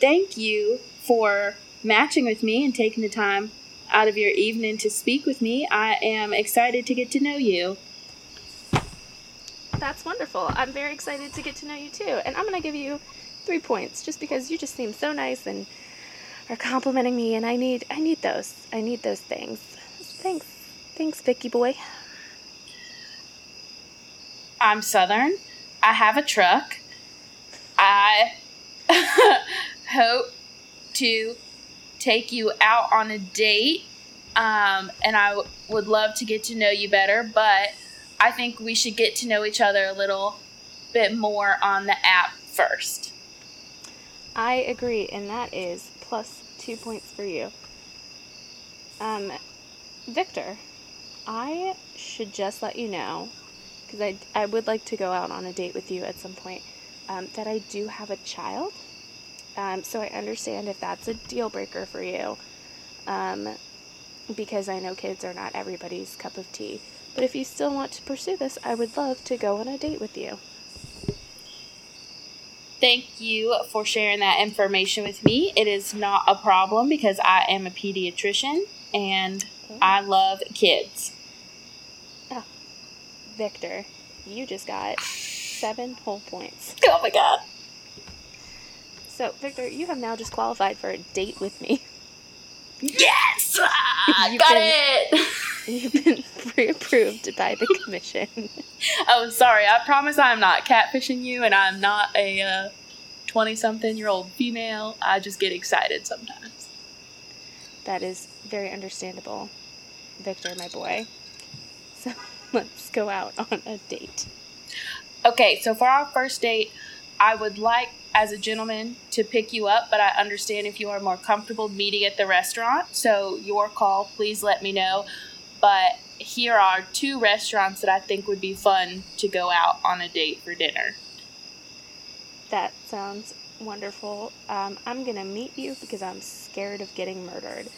Thank you for matching with me and taking the time out of your evening to speak with me. I am excited to get to know you. That's wonderful. I'm very excited to get to know you too. And I'm going to give you three points just because you just seem so nice and are complimenting me and I need I need those. I need those things. Thanks. Thanks, Vicky boy. I'm Southern. I have a truck. I hope to take you out on a date. Um, and I w- would love to get to know you better, but I think we should get to know each other a little bit more on the app first. I agree, and that is plus two points for you. Um, Victor, I should just let you know, because I, I would like to go out on a date with you at some point, um, that I do have a child. Um, so I understand if that's a deal breaker for you, um, because I know kids are not everybody's cup of tea. But if you still want to pursue this, I would love to go on a date with you. Thank you for sharing that information with me. It is not a problem because I am a pediatrician and I love kids. Victor, you just got seven whole points. Oh my god. So, Victor, you have now just qualified for a date with me. Yes! Ah, got been- it! You've been pre-approved by the commission. oh, sorry. I promise I'm not catfishing you and I'm not a 20 something year old female. I just get excited sometimes. that is very understandable, Victor, my boy. Let's go out on a date. Okay, so for our first date, I would like, as a gentleman, to pick you up, but I understand if you are more comfortable meeting at the restaurant. So, your call, please let me know. But here are two restaurants that I think would be fun to go out on a date for dinner. That sounds wonderful. Um, I'm gonna meet you because I'm scared of getting murdered.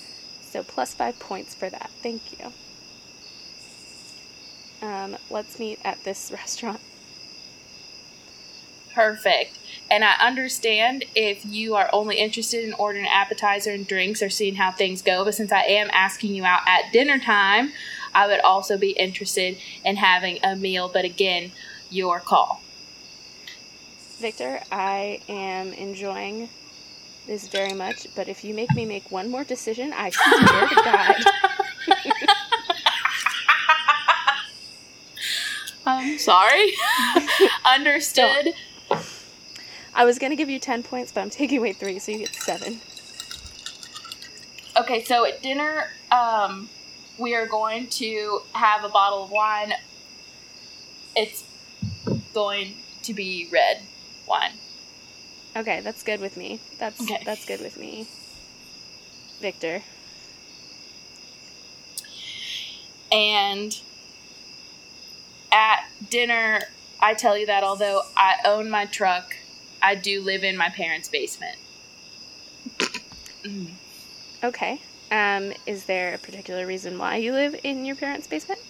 So plus five points for that. Thank you. Um, let's meet at this restaurant. Perfect. And I understand if you are only interested in ordering an appetizer and drinks or seeing how things go, but since I am asking you out at dinner time, I would also be interested in having a meal, but again, your call. Victor, I am enjoying this very much, but if you make me make one more decision, I swear to God. I'm sorry. Understood. I was gonna give you ten points, but I'm taking away three, so you get seven. Okay, so at dinner, um, we are going to have a bottle of wine. It's going to be red wine. Okay, that's good with me. That's Okay. that's good with me. Victor. And at dinner, I tell you that although I own my truck, I do live in my parents' basement. Mm. Okay. Um, is there a particular reason why you live in your parents' basement?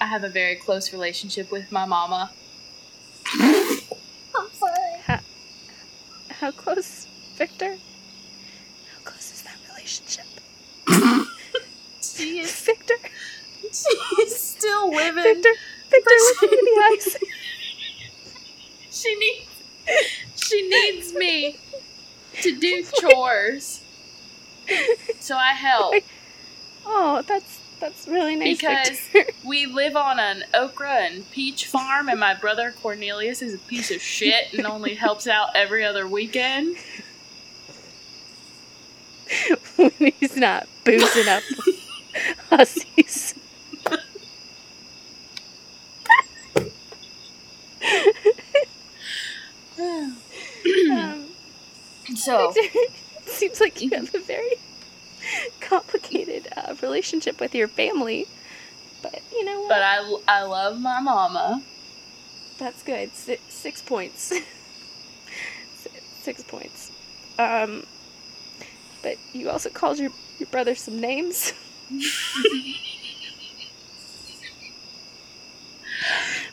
I have a very close relationship with my mama. I'm sorry. How close, Victor? How close is that relationship? She is Victor? she's still living. Victor? Victor, look me in the eyes. She needs she needs me to do chores. So I help. Oh, that's that's really nice, Because Victor. we live on an okra and peach farm, and my brother Cornelius is a piece of shit and only helps out every other weekend. when he's not boozing up hussies. Um, So it seems like you have a very complicated uh, relationship with your family. But you know what? but I, I love my mama. That's good. Six, six points. Si- six points. Um, but you also called your, your brother some names.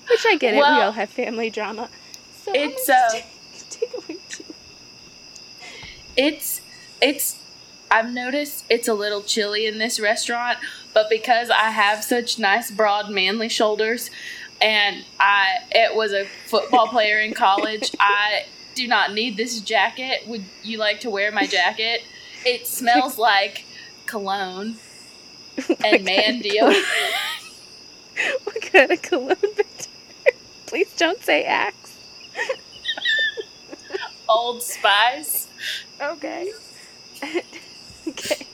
Which I get it. we all have family drama. So it's, gonna uh, take, take away. It's it's I've noticed it's a little chilly in this restaurant, but because I have such nice broad manly shoulders and I it was a football player in college, I do not need this jacket. Would you like to wear my jacket? It smells like cologne and man deodorant. What kind of cologne? Please don't say Axe. Old Spice. Okay. okay.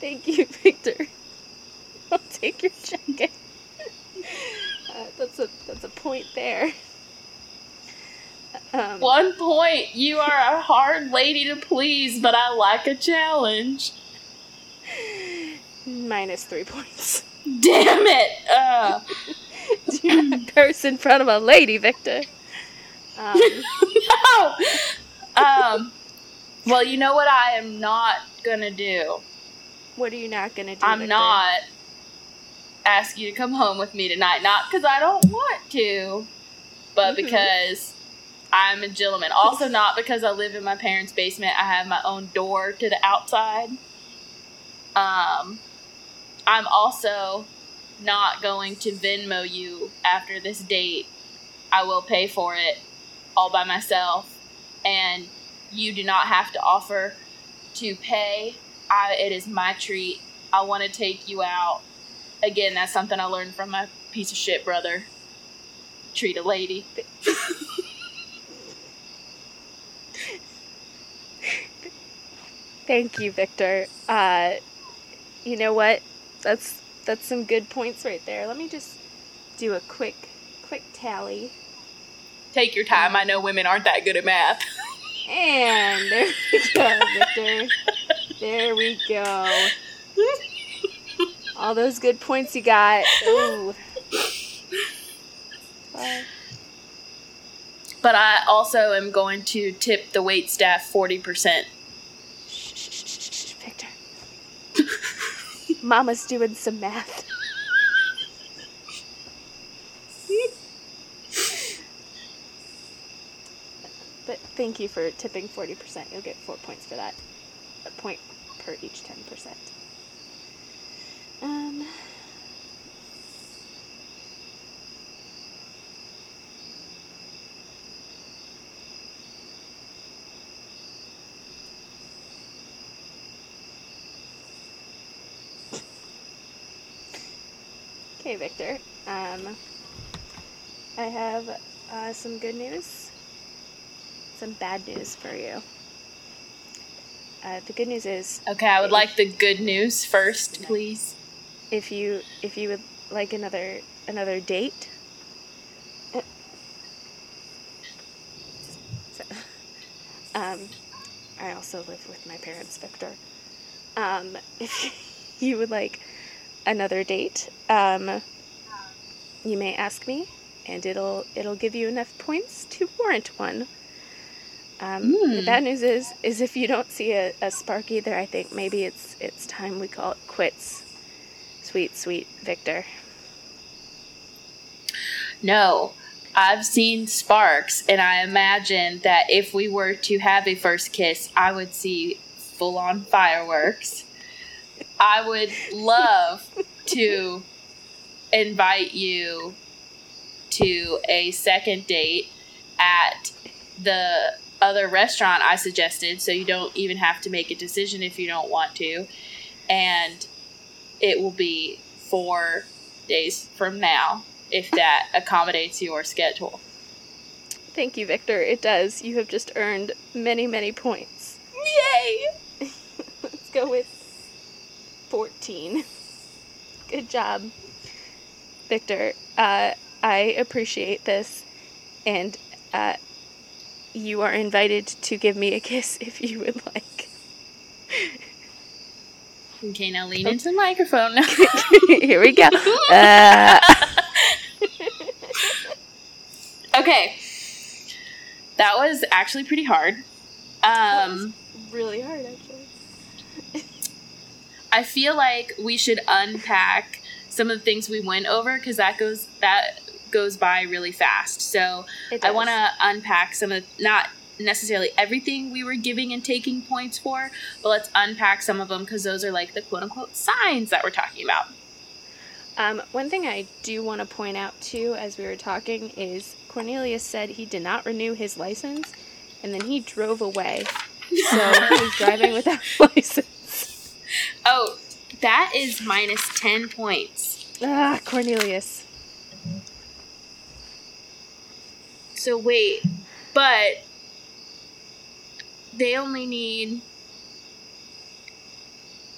Thank you, Victor. I'll take your jacket. Uh, that's a that's a point there. Um, One point. You are a hard lady to please, but I like a challenge. minus three points. Damn it! Uh, Do not curse in front of a lady, Victor. Um, no. Um. Well, you know what I am not gonna do. what are you not gonna do? I'm Victor? not ask you to come home with me tonight. Not because I don't want to, but Mhm. because I'm a gentleman. Also, not because I live in my parents' basement. I have my own door to the outside. Um, I'm also not going to Venmo you after this date. I will pay for it all by myself, and you do not have to offer to pay. I, it is my treat. I want to take you out. Again, that's something I learned from my piece of shit brother. Treat a lady. Thank you, Victor. Uh, you know what? That's that's some good points right there. Let me just do a quick quick tally. Take your time. I know women aren't that good at math. And there we go, Victor. There we go. All those good points you got. Ooh. Five. But I also am going to tip the wait staff 40%. Shh, shh, shh, shh, shh, Victor. Mama's doing some math. but thank you for tipping 40%. You'll get four points for that. A point per each 10%. Um, okay, Victor. Um, I have uh, some good news, some bad news for you. Uh, the good news is Okay, I would like the good news first, please. if you if you would like another another date. So, um, I also live with my parents, Victor. Um, if you would like another date, um, you may ask me, and it'll it'll give you enough points to warrant one. Um, The Hmm. bad news is is if you don't see a, a spark either, I think maybe it's it's time we call it quits. Sweet, sweet Victor. No. I've seen sparks, and I imagine that if we were to have a first kiss, I would see full on fireworks. I would love to invite you to a second date at the other restaurant I suggested, so you don't even have to make a decision if you don't want to. And it will be four days from now, if that accommodates your schedule. Thank you, Victor. It does. You have just earned many, many points. Yay! Let's go with 14. Good job, Victor. Uh, I appreciate this, and uh, you are invited to give me a kiss if you would like. Okay, now lean into the microphone. Here we go. Uh, okay. That was actually pretty hard. Um, really hard, actually. I feel like we should unpack some of the things we went over because that goes that goes by really fast. So I want to unpack some of not necessarily everything we were giving and taking points for, but let's unpack some of them because those are like the quote unquote signs that we're talking about. Um, one thing I do want to point out too, as we were talking, is Cornelius said he did not renew his license, and then he drove away. So he was driving without license. Oh, that is minus 10 points. Ah, Cornelius. So wait, but they only need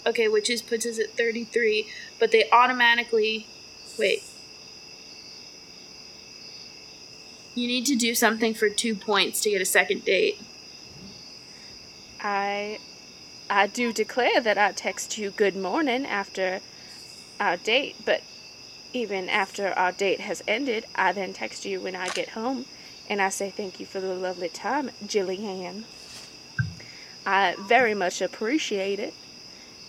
okay, which is puts us at thirty three, but they automatically wait. You need to do something for two points to get a second date. I, I do declare that I text you good morning after our date, but even after our date has ended, I then text you when I get home, and I say thank you for the lovely time, Jillian. I very much appreciate it,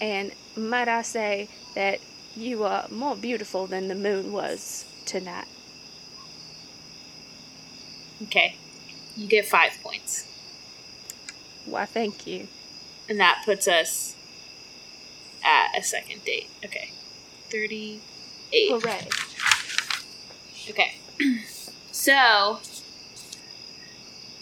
and might I say that you are more beautiful than the moon was tonight. Okay. You get five points. Why, thank you. And that puts us at a second date. Okay. Thirty eight. Hooray. Okay. So,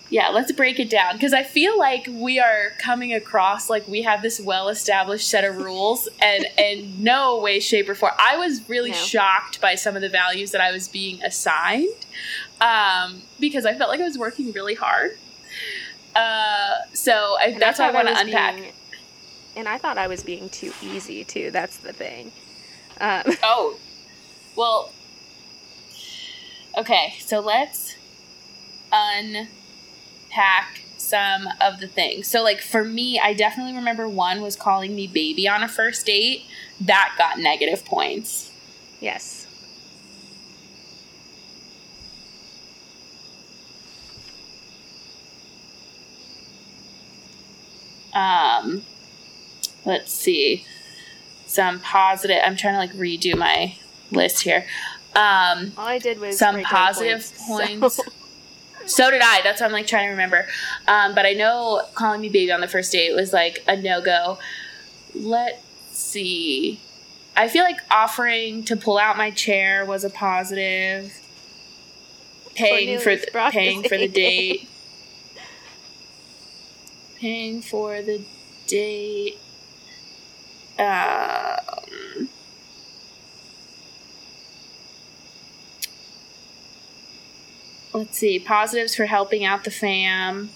yeah, let's break it down because I feel like we are coming across like we have this well-established set of rules, and in no way, shape, or form. I was really No. shocked by some of the values that I was being assigned um, because I felt like I was working really hard. Uh, so I, that's what I thought want to unpack. being- and I thought I was being too easy too. That's the thing. Um, Oh, well. Okay, so let's unpack some of the things. So, like, for me, I definitely remember one was calling me baby on a first date. That got negative points. yes. Um, let's see. Some positive. I'm trying to, like, redo my list here. Um, All I did was Some positive points. so- So did I. That's what I'm like trying to remember. Um, but I know calling me baby on the first date was like a no go. Let's see. I feel like offering to pull out my chair was a positive. Paying for the, paying for the date. Paying for the date. Um, let's see positives for helping out the fam.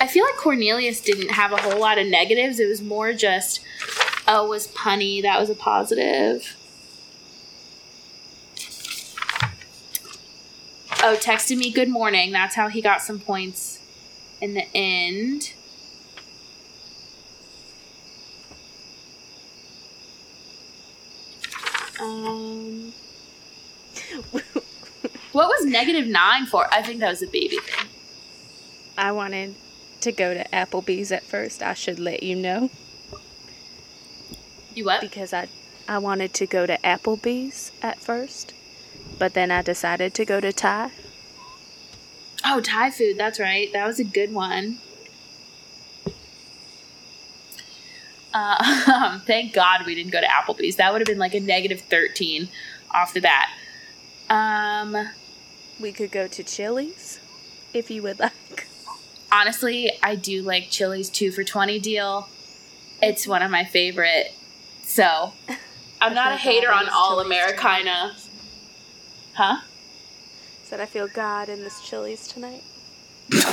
I feel like cornelius didn't have a whole lot of negatives. It was more just oh was punny. That was a positive. Oh texted me good morning. That's how he got some points in the end what was negative nine for? I think that was a baby thing. I wanted to go to Applebee's at first. I should let you know You what? because I I wanted to go to Applebee's at first, but then I decided to go to Thai. Oh, Thai food. That's right. That was a good one. Uh, thank God we didn't go to Applebee's. That would have been like a negative 13 off the bat. Um, We could go to Chili's if you would like. honestly, I do like Chili's 2 for 20 deal. It's one of my favorite. So, I'm not a hater on all Chili's Americana. Huh? Said I feel God in this Chili's tonight.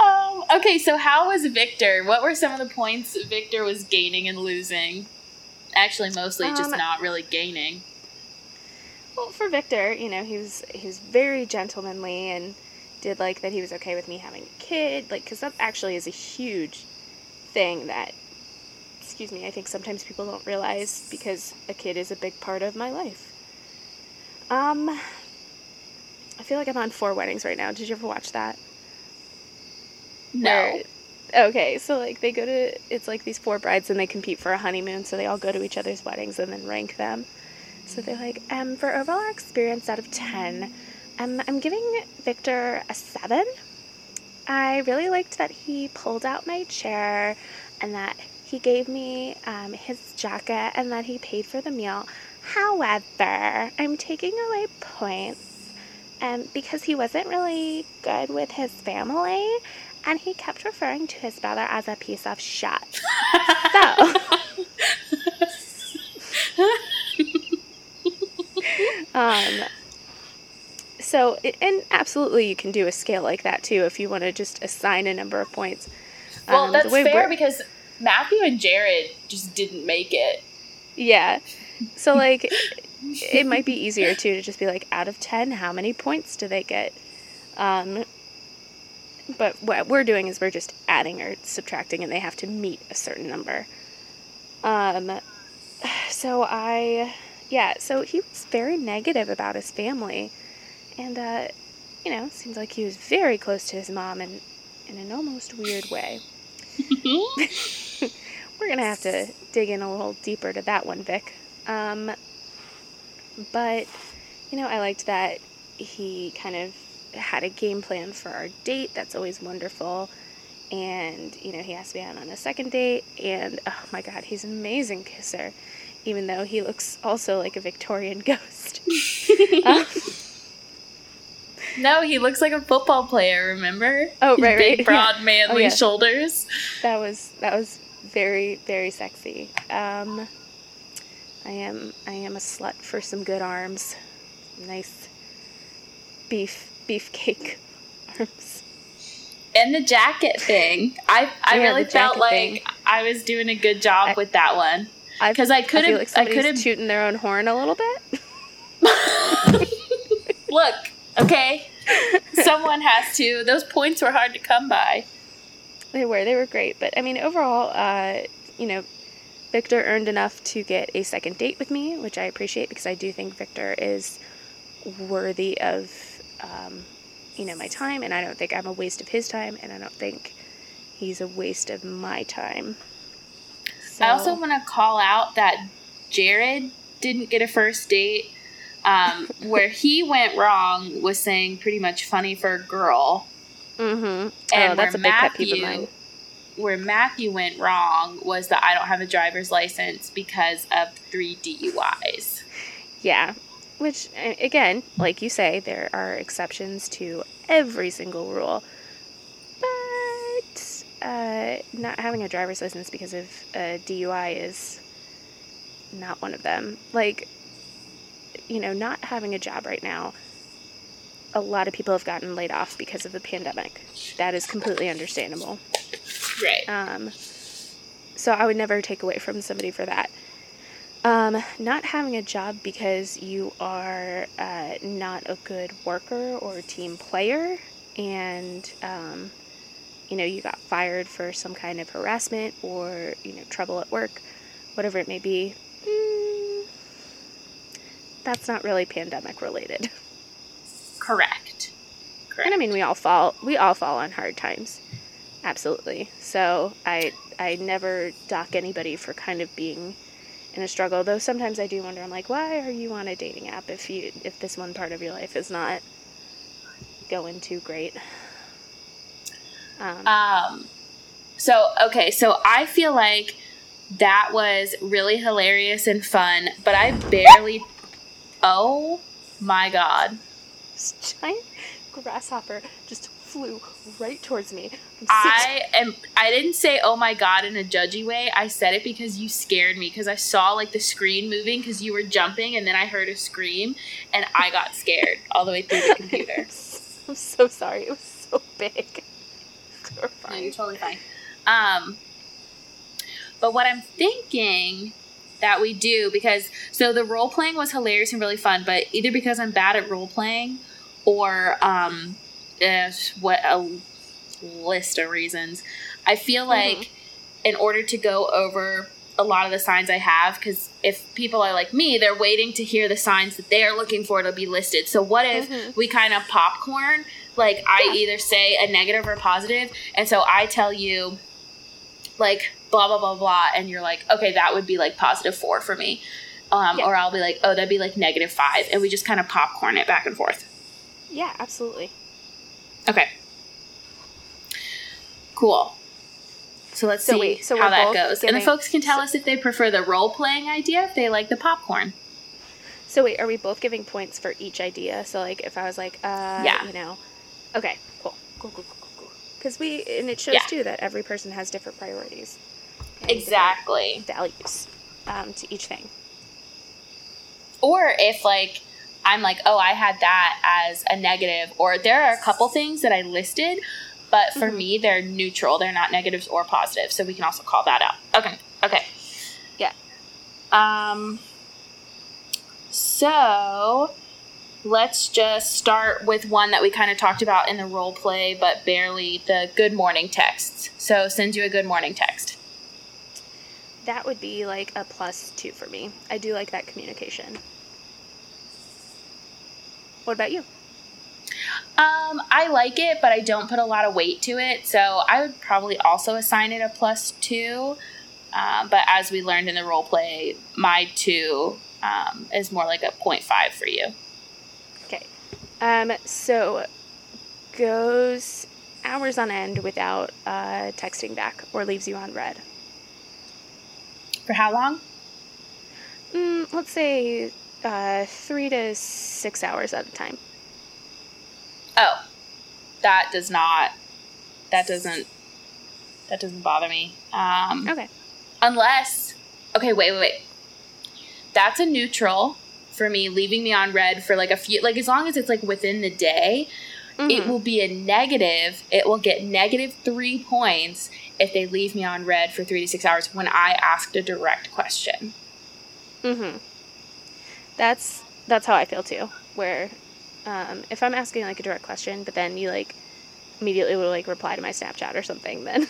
Um, okay, so how was Victor? What were some of the points Victor was gaining and losing? Actually, mostly just Um, not really gaining. Well, for Victor, you know, he was he was very gentlemanly and did like that he was okay with me having a kid, like because that actually is a huge thing that, excuse me, I think sometimes people don't realize because a kid is a big part of my life. Um, I feel like I'm on four weddings right now. Did you ever watch that? No. Where- okay, so like they go to it's like these four brides and they compete for a honeymoon, so they all go to each other's weddings and then rank them. So they're like, um, for overall experience out of ten, um, I'm giving Victor a seven. I really liked that he pulled out my chair and that he gave me um, his jacket and that he paid for the meal. However, I'm taking away points um, because he wasn't really good with his family and he kept referring to his brother as a piece of shit. So, um, so and absolutely you can do a scale like that too if you want to just assign a number of points. well, Um, that's fair because Matthew and Jared just didn't make it. Yeah. So like it might be easier too to just be like out of 10 how many points do they get? Um but what we're doing is we're just adding or subtracting and they have to meet a certain number. Um so I yeah, so he was very negative about his family and uh you know, seems like he was very close to his mom in in an almost weird way. We're gonna have to dig in a little deeper to that one, Vic. Um, but you know, I liked that he kind of had a game plan for our date. That's always wonderful. And you know, he asked me out on a second date, and oh my god, he's an amazing kisser, even though he looks also like a Victorian ghost. Um, no, he looks like a football player, remember? Oh, right, Big, right, broad, manly yeah. shoulders. that was that was very very sexy. Um, I am I am a slut for some good arms, nice beef beefcake arms. And the jacket thing. I, I Yeah, really felt like thing. I was doing a good job I- with that one. I 'Cause I could have- like I could have- tooting their own horn a little bit. Look, okay? Someone has to. Those points were hard to come by. They were they were great, but I mean overall, uh, you know, Victor earned enough to get a second date with me, which I appreciate because I do think Victor is worthy of, um, you know, my time, and I don't think I'm a waste of his time, and I don't think he's a waste of my time. So, I also want to call out that Jared didn't get a first date. Um, where he went wrong was saying pretty much funny for a girl. mm-hmm. And oh, that's a big pet peeve of mine. Where Matthew went wrong was that I don't have a driver's license because of three DUIs. Yeah. Which, again, like you say, there are exceptions to every single rule. Uh, not having a driver's license because of a DUI is not one of them. Like, you know, not having a job right now, a lot of people have gotten laid off because of the pandemic. That is completely understandable. Right. Um, so I would never take away from somebody for that. Um, not having a job because you are uh, not a good worker or team player, and um, you know you got fired for some kind of harassment or you know trouble at work, whatever it may be. Mm, that's not really pandemic related. Correct. Correct. And I mean, we all fall we all fall on hard times. Absolutely. So I I never dock anybody for kind of being in a struggle. Though sometimes I do wonder. I'm like, why are you on a dating app if you if this one part of your life is not going too great? Um, um so okay, so I feel like that was really hilarious and fun, but I barely. Oh my god! This giant grasshopper just flew right towards me. I am. I didn't say "oh my god" in a judgy way. I said it because you scared me because I saw like the screen moving because you were jumping, and then I heard a scream, and I got scared all the way through the computer. I'm so sorry. It was so big. No, you're totally fine. Um, but what I'm thinking that we do because so the role playing was hilarious and really fun, but either because I'm bad at role playing or um, what a list of reasons, I feel mm-hmm. like mm-hmm. in order to go over a lot of the signs I have, because if people are like me, they're waiting to hear the signs that they are looking for to be listed. So what if mm-hmm. we kind of popcorn? Like I either say a negative or positive, and so I tell you like blah blah blah blah and you're like okay that would be like positive four for me. Um, yeah. or i'll be like oh that'd be like negative five and we just kind of popcorn it back and forth. Yeah absolutely. Okay. Cool. So let's so see wait, so how that goes. Giving, and the folks can tell so, us if they prefer the role-playing idea if they like the popcorn. So wait are we both giving points for each idea? So like if i was like uh yeah. you know okay cool. Cool cool cool because we and it shows yeah. too that every person has different priorities. Exactly. values um, to each thing. Or if like i'm like oh i had that as a negative or there are a couple things that i listed but for mm-hmm. me they're neutral they're not negatives or positives so we can also call that out. Okay okay. Yeah. Um so let's just start with one that we kind of talked about in the role play, but barely the good morning texts. So send you a good morning text. That would be like a plus two for me. I do like that communication. What about you? Um, I like it, but I don't put a lot of weight to it. So I would probably also assign it a plus two. Um, but as we learned in the role play, my two um, is more like a 0.5 for you. Um, so goes hours on end without uh, texting back or leaves you on read. For how long? Mm, let's say uh, three to six hours at a time. Oh, that does not. That doesn't. That doesn't bother me. Um, okay. Unless, okay, wait, wait, wait. That's a neutral for me, leaving me on read for like a few, like as long as it's like within the day, mm-hmm. it will be a negative. It will get negative three points if they leave me on read for three to six hours when I asked a direct question. Mm-hmm. That's that's how I feel too. Where um, if I'm asking like a direct question, but then you like immediately will like reply to my Snapchat or something, then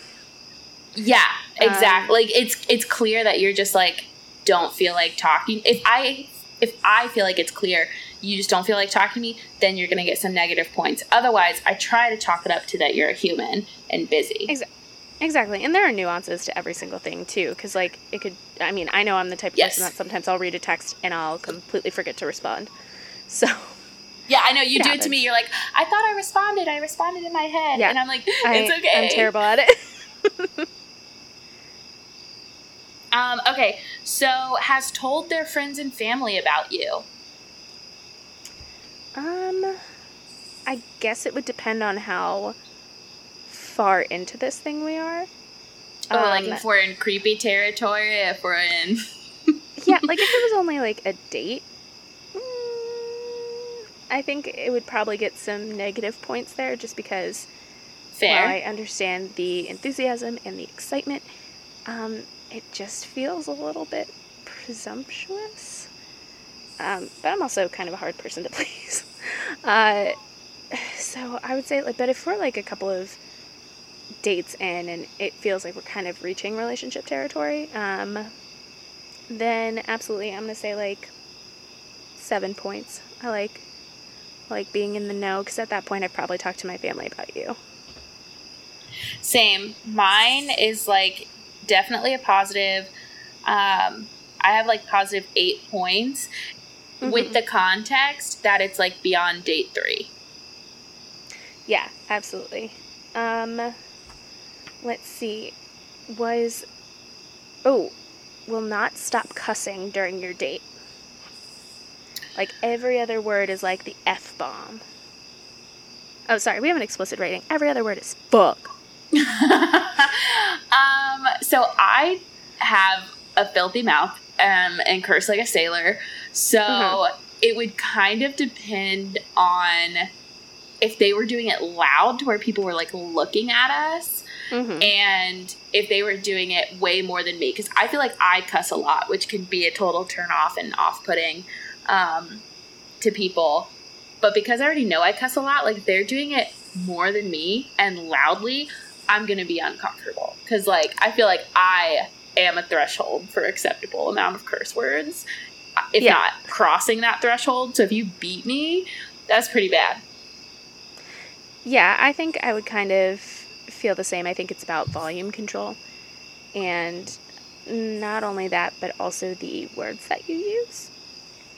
yeah, exactly. Um, like it's it's clear that you're just like don't feel like talking. If I if I feel like it's clear you just don't feel like talking to me, then you're going to get some negative points. Otherwise, I try to chalk it up to that you're a human and busy. Exactly. Exactly. And there are nuances to every single thing, too. Because, like, it could, I mean, I know I'm the type of yes. person that sometimes I'll read a text and I'll completely forget to respond. So. Yeah, I know. You do happens. it to me. You're like, I thought I responded. I responded in my head. Yeah. And I'm like, it's I, okay. I'm terrible at it. Um, okay, so has told their friends and family about you. Um, I guess it would depend on how far into this thing we are. Oh, um, like if we're in creepy territory, if we're in. yeah, like if it was only like a date, mm, I think it would probably get some negative points there just because. Fair. While I understand the enthusiasm and the excitement, um, it just feels a little bit presumptuous. Um, but I'm also kind of a hard person to please. Uh, so I would say, like, but if we're like a couple of dates in and it feels like we're kind of reaching relationship territory, um, then absolutely I'm gonna say like seven points. I like like being in the know because at that point I've probably talked to my family about you. Same. Mine is like definitely a positive. Um, I have like positive eight points mm-hmm. with the context that it's like beyond date three. Yeah, absolutely. Um, let's see. Was oh, will not stop cussing during your date. Like every other word is like the f bomb. Oh, sorry, we have an explicit rating. Every other word is fuck. so I have a filthy mouth um, and curse like a sailor. So mm-hmm. it would kind of depend on if they were doing it loud to where people were like looking at us. Mm-hmm. And if they were doing it way more than me, because I feel like I cuss a lot, which can be a total turn off and off putting um, to people. But because I already know I cuss a lot, like they're doing it more than me and loudly, I'm gonna be uncomfortable because like I feel like I am a threshold for acceptable amount of curse words, uh, if yeah. not crossing that threshold. So if you beat me, that's pretty bad. Yeah, I think I would kind of feel the same. I think it's about volume control. And not only that, but also the words that you use.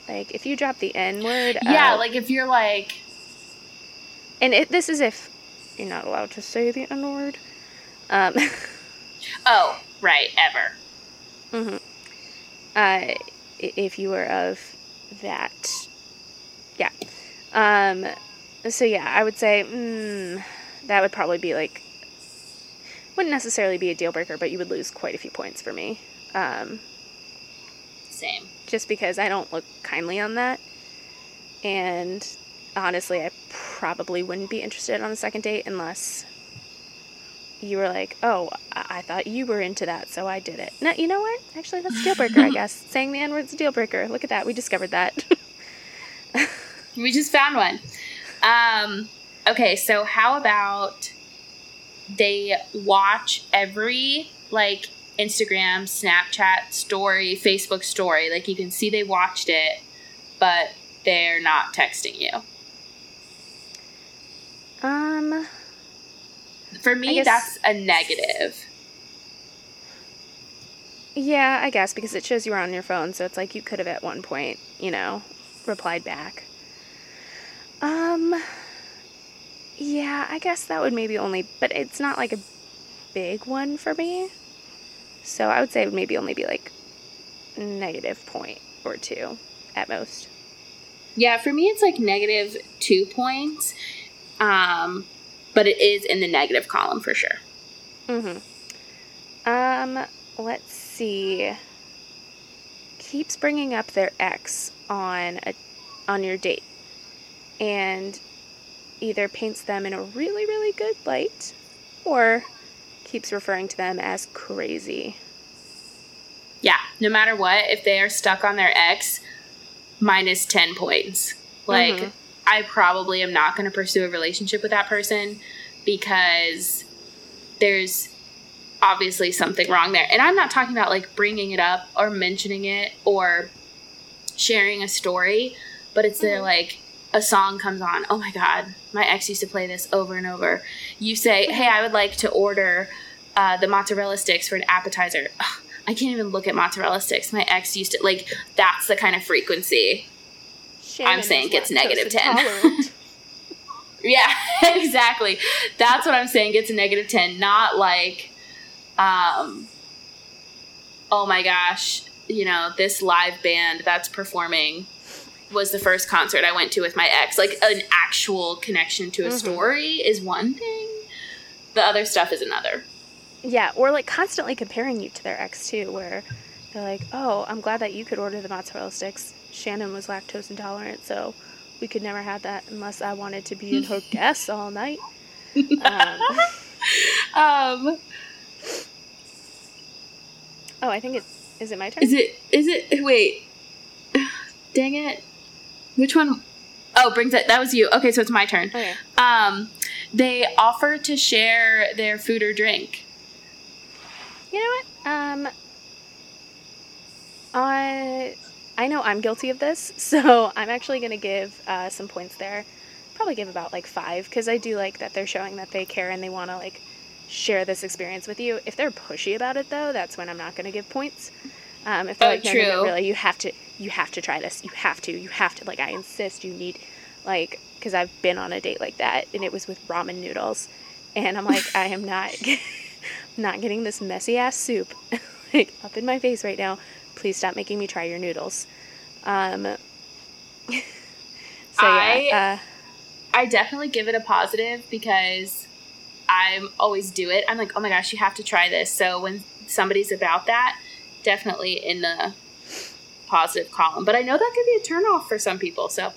Like if you drop the N word. Yeah, out, like if you're like. And it, this is if you're not allowed to say the N word. Um, oh, right, ever. Mm-hmm. Uh, if you were of that. Yeah. Um, so yeah, I would say mm, that would probably be like wouldn't necessarily be a deal breaker, but you would lose quite a few points for me. Um, Same. Just because I don't look kindly on that, and honestly, I probably wouldn't be interested on a second date unless you were like, "Oh, I, I thought you were into that, so I did it." No, you know what? Actually, that's deal breaker. I guess saying the N word's a deal breaker. Look at that. We discovered that. we just found one. Um, okay, so how about they watch every like Instagram, Snapchat story, Facebook story. Like you can see they watched it, but they're not texting you. Um for me guess, that's a negative. Yeah, I guess because it shows you were on your phone, so it's like you could have at one point, you know, replied back. Um, yeah, I guess that would maybe only, but it's not like a big one for me. So I would say it would maybe only be like negative point or two at most. Yeah, for me it's like negative two points. Um, but it is in the negative column for sure. Mm-hmm. Um, let's see. Keeps bringing up their ex on a on your date and either paints them in a really, really good light or keeps referring to them as crazy. Yeah, no matter what, if they are stuck on their ex, minus 10 points. Like, mm-hmm. I probably am not going to pursue a relationship with that person because there's obviously something wrong there. And I'm not talking about like bringing it up or mentioning it or sharing a story, but it's mm-hmm. the like a song comes on. Oh my God, my ex used to play this over and over. You say, Hey, I would like to order uh, the mozzarella sticks for an appetizer. Ugh, I can't even look at mozzarella sticks. My ex used to, like, that's the kind of frequency Shannon I'm saying gets negative 10. yeah, exactly. That's what I'm saying gets a negative 10. Not like, um, oh my gosh, you know, this live band that's performing was the first concert I went to with my ex. Like an actual connection to a mm-hmm. story is one thing. The other stuff is another. Yeah, or like constantly comparing you to their ex too, where they're like, "Oh, I'm glad that you could order the mozzarella sticks. Shannon was lactose intolerant, so we could never have that unless I wanted to be in her guests all night." Um, um, Oh, I think it is Is it my turn. Is it? Is it? Wait. Dang it. Which one? Oh, brings it. That was you. Okay, so it's my turn. Okay. Um, they offer to share their food or drink. You know what? Um, I I know I'm guilty of this, so I'm actually gonna give uh, some points there. Probably give about like five because I do like that they're showing that they care and they want to like share this experience with you. If they're pushy about it though, that's when I'm not going to give points. Um, if they're Oh, like, no, no, no, really, you have to, you have to try this. You have to, you have to. Like, I insist. You need, like, because I've been on a date like that, and it was with ramen noodles, and I'm like, I am not, not getting this messy ass soup, like up in my face right now. Please stop making me try your noodles. Um, so yeah, uh, I definitely give it a positive because I'm always do it. I'm like, oh my gosh, you have to try this. So when somebody's about that, definitely in the positive column. But I know that could be a turnoff for some people. So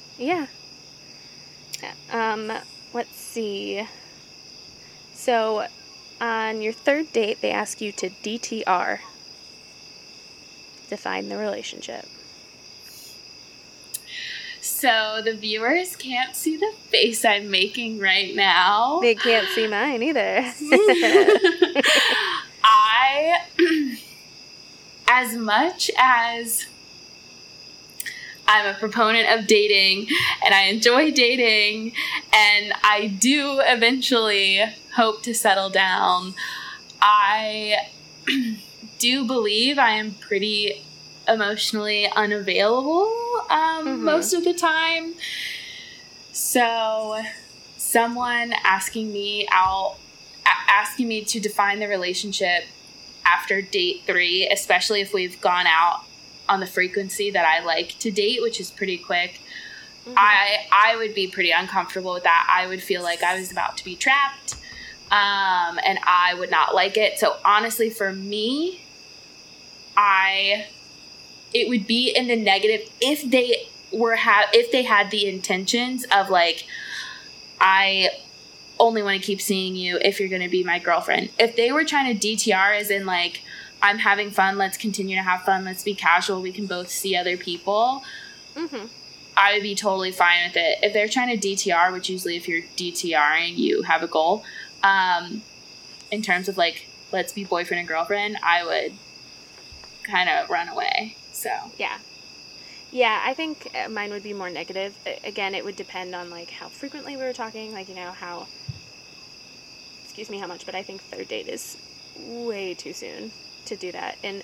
Yeah. Um, let's see. So, on your third date, they ask you to DTR. Define the relationship. so the viewers can't see the face I'm making right now. They can't see mine either. I, as much as I'm a proponent of dating and I enjoy dating and I do eventually hope to settle down, I do believe I am pretty emotionally unavailable um, Mhm. most of the time. So, someone asking me out asking me to define the relationship after date three, especially if we've gone out on the frequency that I like to date, which is pretty quick. Mhm. I I would be pretty uncomfortable with that. I would feel like I was about to be trapped, um, and I would not like it. So honestly, for me, I it would be in the negative if they were have if they had the intentions of like I only want to keep seeing you if you're going to be my girlfriend. If they were trying to DTR as in like I'm having fun, let's continue to have fun, let's be casual, we can both see other people. Mhm. I would be totally fine with it. If they're trying to DTR, which usually if you're DTRing, you have a goal. Um, in terms of like, let's be boyfriend and girlfriend, I would kind of run away. So Yeah. Yeah, I think uh, mine would be more negative. Again, it would depend on like how frequently we were talking, like you know how excuse me how much, but I think third date is way too soon to do that. And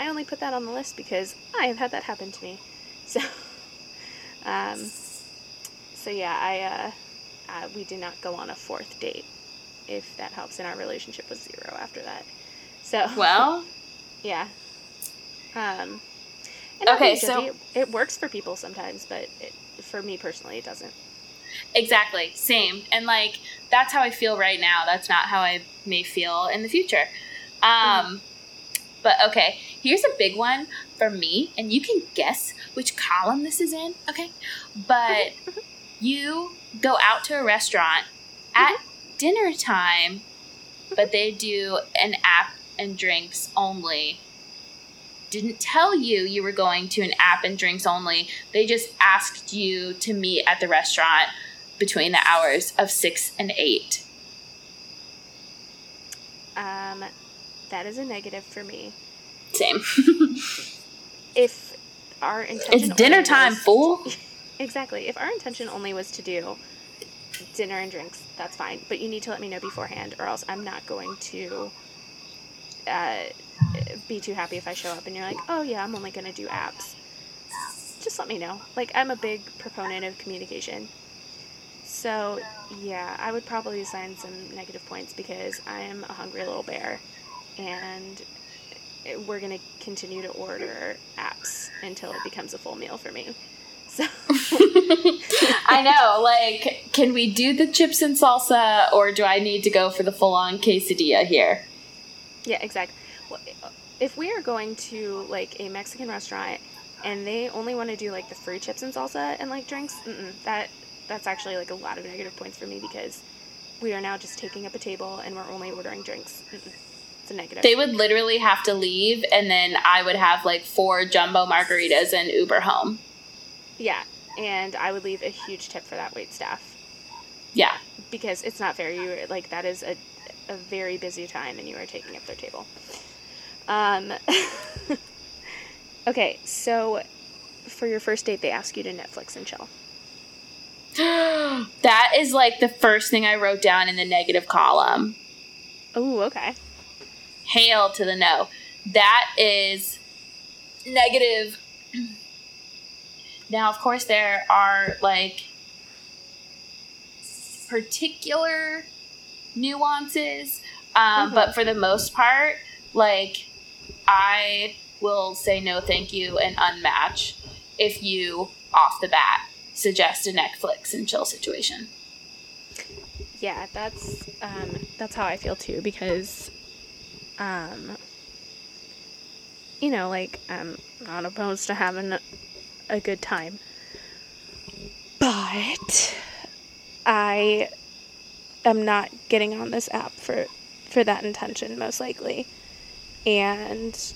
I only put that on the list because I have had that happen to me. So um so yeah, I uh, uh we did not go on a fourth date if that helps and our relationship was zero after that. So well, yeah. Um, and Okay, so- it, it works for people sometimes, but it, for me personally, it doesn't. exactly same. And like that's how I feel right now. That's not how I may feel in the future. Um, but okay, here's a big one for me, and you can guess which column this is in. Okay, but you go out to a restaurant at dinner time, but they do an app and drinks only. Didn't tell you you were going to an app and drinks only. They just asked you to meet at the restaurant between the hours of six and eight. Um, that is a negative for me. Same. If our intention it's dinner time, was- fool. Exactly. If our intention only was to do dinner and drinks, that's fine. But you need to let me know beforehand, or else I'm not going to uh, be too happy if I show up and you're like, oh yeah, I'm only going to do apps. Just let me know. Like, I'm a big proponent of communication. So, yeah, I would probably assign some negative points because I am a hungry little bear and we're going to continue to order apps until it becomes a full meal for me. So, I know. Like, can we do the chips and salsa, or do I need to go for the full-on quesadilla here? Yeah, exactly. Well, if we are going to like a Mexican restaurant and they only want to do like the free chips and salsa and like drinks, that that's actually like a lot of negative points for me because we are now just taking up a table and we're only ordering drinks. Mm-mm. It's a negative. They would literally have to leave, and then I would have like four jumbo margaritas and Uber home. yeah, and I would leave a huge tip for that wait staff Yeah. because it's not fair. You like that is a a very busy time and you are taking up their table. Um. okay, so for your first date, they ask you to Netflix and chill. that is like the first thing I wrote down in the negative column. Oh, okay. Hail to the no. That is negative. Now, of course, there are like particular nuances, um, Mhm. but for the most part, like I will say no, thank you, and unmatch if you off the bat suggest a Netflix and chill situation. Yeah, that's um, that's how I feel too because, um, you know, like I'm not opposed to having a, a good time, but I am not getting on this app for for that intention most likely, and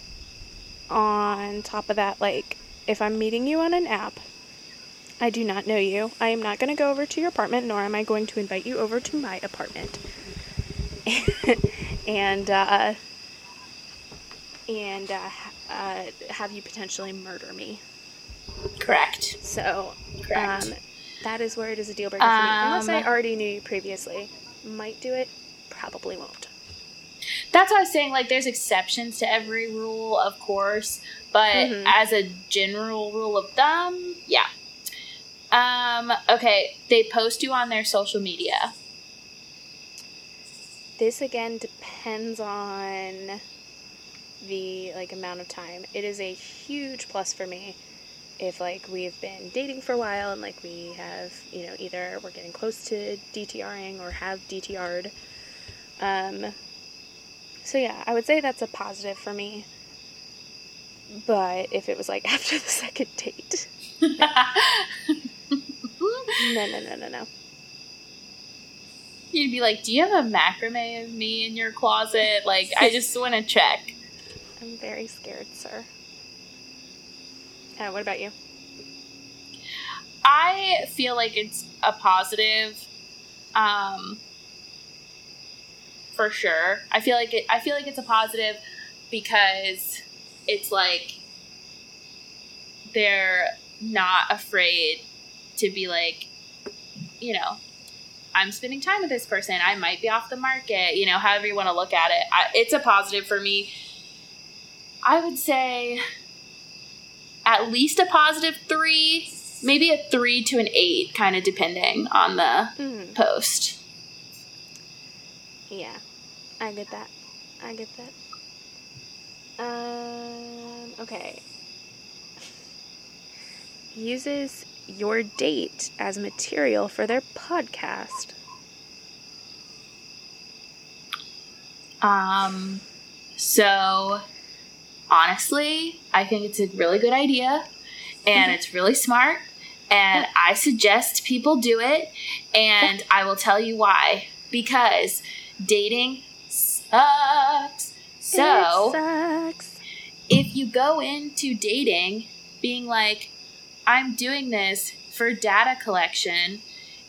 on top of that, like if I'm meeting you on an app I do not know you. I am not going to go over to your apartment, nor am I going to invite you over to my apartment. and uh, and uh, uh, have you potentially murder me. Correct. So Correct. um, that is where it is a deal breaker for me. Unless I Um, already knew you previously, might do it. Probably won't. That's what I was saying. Like, there's exceptions to every rule, of course, but Mhm. as a general rule of thumb, yeah. Um. Okay. They post you on their social media. This again depends on the like amount of time. It is a huge plus for me if like we've been dating for a while and like we have, you know, either we're getting close to DTRing or have DTR'd. Um so yeah, I would say that's a positive for me. But if it was like after the second date, no, no, no, no, no. You'd be like, "Do you have a macrame of me in your closet? Like, I just want to check." I'm very scared, sir. Uh, what about you? I feel like it's a positive, um, for sure. I feel like it. I feel like it's a positive because it's like they're not afraid to be like, you know, I'm spending time with this person. I might be off the market. You know, however you want to look at it. I, it's a positive for me. I would say at least a positive three, maybe a three to an eight, kind of depending on the Mm, post. yeah, I get that. I get that. Um, okay. Uses your date as material for their podcast. Um, so honestly, I think it's a really good idea and it's really smart. And I suggest people do it. And I will tell you why. Because dating sucks. So it sucks. if you go into dating being like, I'm doing this for data collection,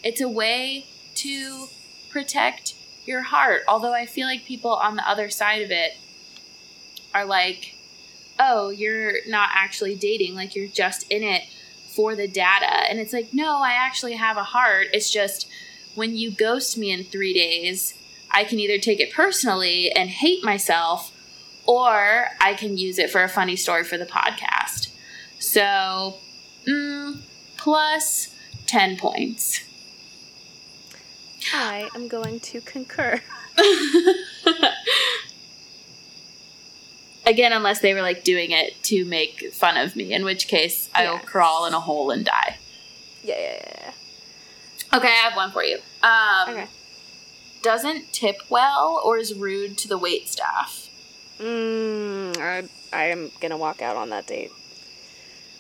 it's a way to protect your heart. Although I feel like people on the other side of it are like, oh, you're not actually dating, like you're just in it for the data. And it's like, no, I actually have a heart. It's just when you ghost me in three days, I can either take it personally and hate myself, or I can use it for a funny story for the podcast. So, mm, plus 10 points. I am going to concur. Again, unless they were like doing it to make fun of me, in which case I will crawl in a hole and die. Yeah, yeah, yeah. Okay, I have one for you. Um, Okay. Doesn't tip well or is rude to the wait staff. Mm, I, I am gonna walk out on that date.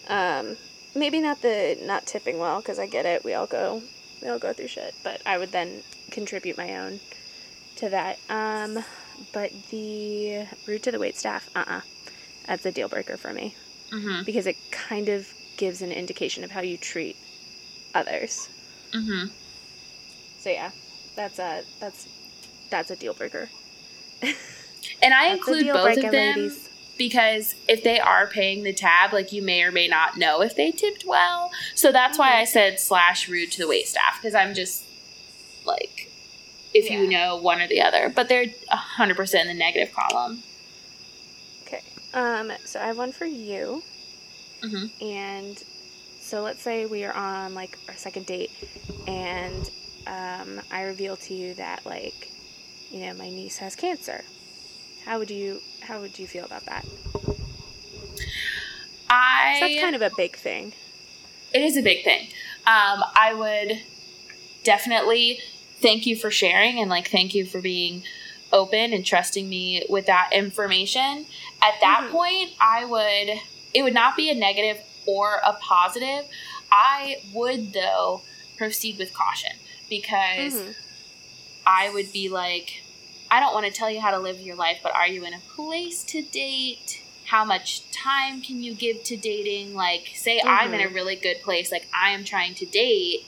Um, maybe not the not tipping well because I get it. We all go, we all go through shit. But I would then contribute my own to that. Um, but the rude to the wait staff, uh, uh that's a deal breaker for me Mm-hmm. because it kind of gives an indication of how you treat others. Mm-hmm. So yeah, that's a that's that's a deal breaker. And I That's include both breaker, of them ladies. because if they are paying the tab, like you may or may not know if they tipped well. So that's why I said slash rude to the wait staff because I'm just like, if you know one or the other. But they're 100% in the negative column. Okay. Um, so I have one for you. Mhm. And so let's say we are on like our second date and um, I reveal to you that like, you know, my niece has cancer. How would you how would you feel about that? I that's kind of a big thing. it is a big thing. Um, I would definitely thank you for sharing and like thank you for being open and trusting me with that information. At that Mhm. point, I would it would not be a negative or a positive. I would though proceed with caution because Mhm. I would be like, I don't want to tell you how to live your life, but are you in a place to date? How much time can you give to dating? Like, say I'm in a Mhm. really good place, like I am trying to date.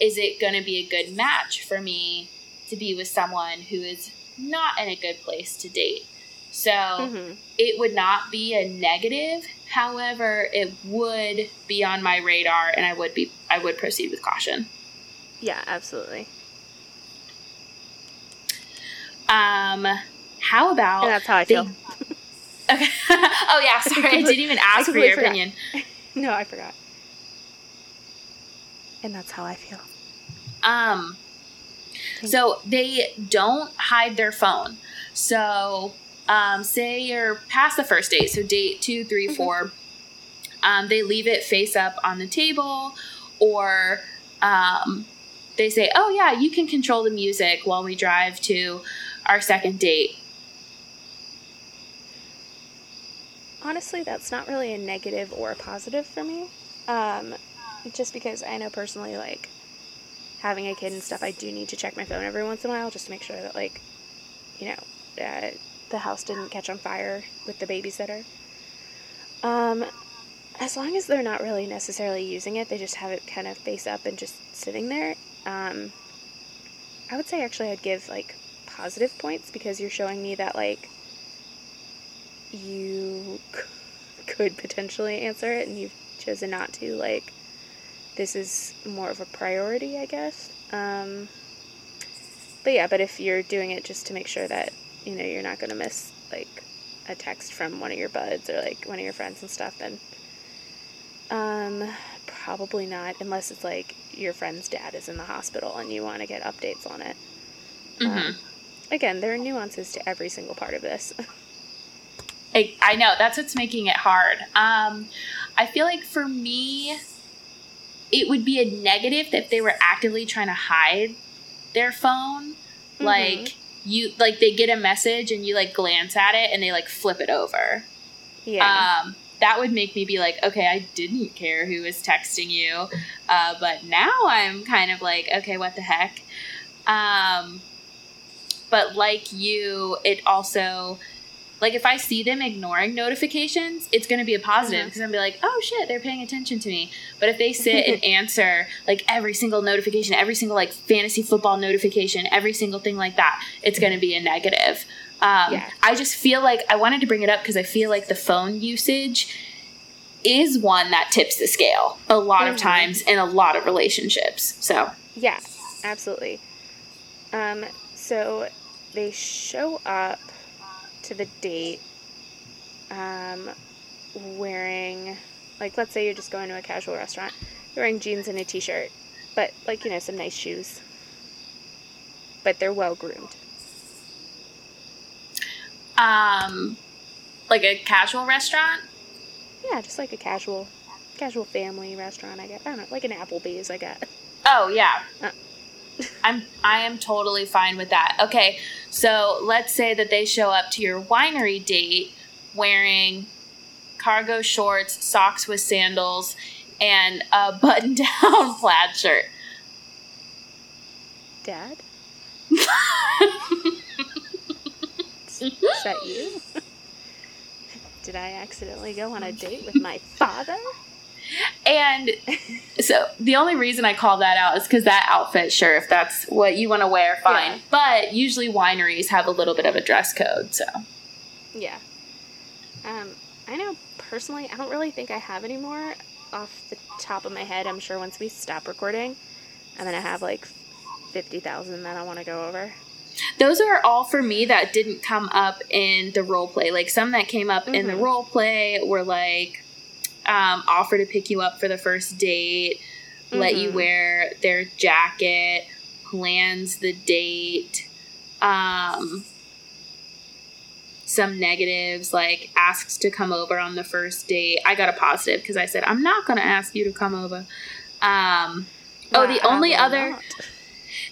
Is it going to be a good match for me to be with someone who is not in a good place to date? So Mhm. it would not be a negative. However, it would be on my radar, and I would be I would proceed with caution. Yeah, absolutely. Um, how about And that's how I feel. Okay. oh yeah, sorry, I didn't even ask for your forgot. opinion. No, I forgot. And that's how I feel. Um, so they don't hide their phone. So, um, say you're past the first date, so date two, three, Mhm. four. Um, they leave it face up on the table, or um, they say, "Oh yeah, you can control the music while we drive to our second date." Honestly, that's not really a negative or a positive for me. Um, just because I know personally, like, having a kid and stuff, I do need to check my phone every once in a while just to make sure that, like, you know, uh, the house didn't catch on fire with the babysitter. Um, as long as they're not really necessarily using it, they just have it kind of face up and just sitting there. Um, I would say actually I'd give like positive points because you're showing me that like you could potentially answer it and you've chosen not to. Like, this is more of a priority, I guess. Um, but yeah, but if you're doing it just to make sure that you know you're not going to miss like a text from one of your buds or like one of your friends and stuff, then um, probably not, unless it's like your friend's dad is in the hospital and you want to get updates on it. Mhm. Um, again, there are nuances to every single part of this. I, I know that's what's making it hard. Um, I feel like for me, it would be a negative if they were actively trying to hide their phone. Mhm. Like you, like they get a message and you like glance at it and they like flip it over. yeah. Um, that would make me be like, okay, I didn't care who was texting you, uh, but now I'm kind of like, okay, what the heck? Um, but like you, it also like if I see them ignoring notifications, it's going to be a positive because I'm gonna be like, oh shit, they're paying attention to me. But if they sit and answer like every single notification, every single like fantasy football notification, every single thing like that, it's going to be a negative. Um, Yeah. I just feel like I wanted to bring it up because I feel like the phone usage is one that tips the scale a lot of Mhm. times in a lot of relationships. So, Yeah, absolutely. Um, so they show up to the date um, wearing, like, let's say you're just going to a casual restaurant, you're wearing jeans and a t shirt, but, like, you know, some nice shoes. But they're well groomed. Um, like a casual restaurant. Yeah, just like a casual, casual family restaurant, I guess. I don't know, like an Applebee's, I guess. Oh yeah. Uh. I'm I am totally fine with that. Okay, so let's say that they show up to your winery date wearing cargo shorts, socks with sandals, and a button-down plaid shirt. Dad? Is that you? Did I accidentally go on a date with my father? And so the only reason I call that out is because that outfit, sure, if that's what you want to wear, fine. Yeah. But usually wineries have a little bit of a dress code, so. Yeah. Um, I know personally, I don't really think I have any more off the top of my head. I'm sure once we stop recording, I'm gonna have like 50,000 that I want to go over. Those are all for me that didn't come up in the role play. Like some that came up mm-hmm. in the mm-hmm. role play were like um, offer to pick you up for the first date, mm-hmm. let you mm-hmm. wear their jacket, plans the date. Um, some negatives like asks to come over on the first date. I got a positive because I said I'm not going to ask you to come over. Um, oh, the only other not.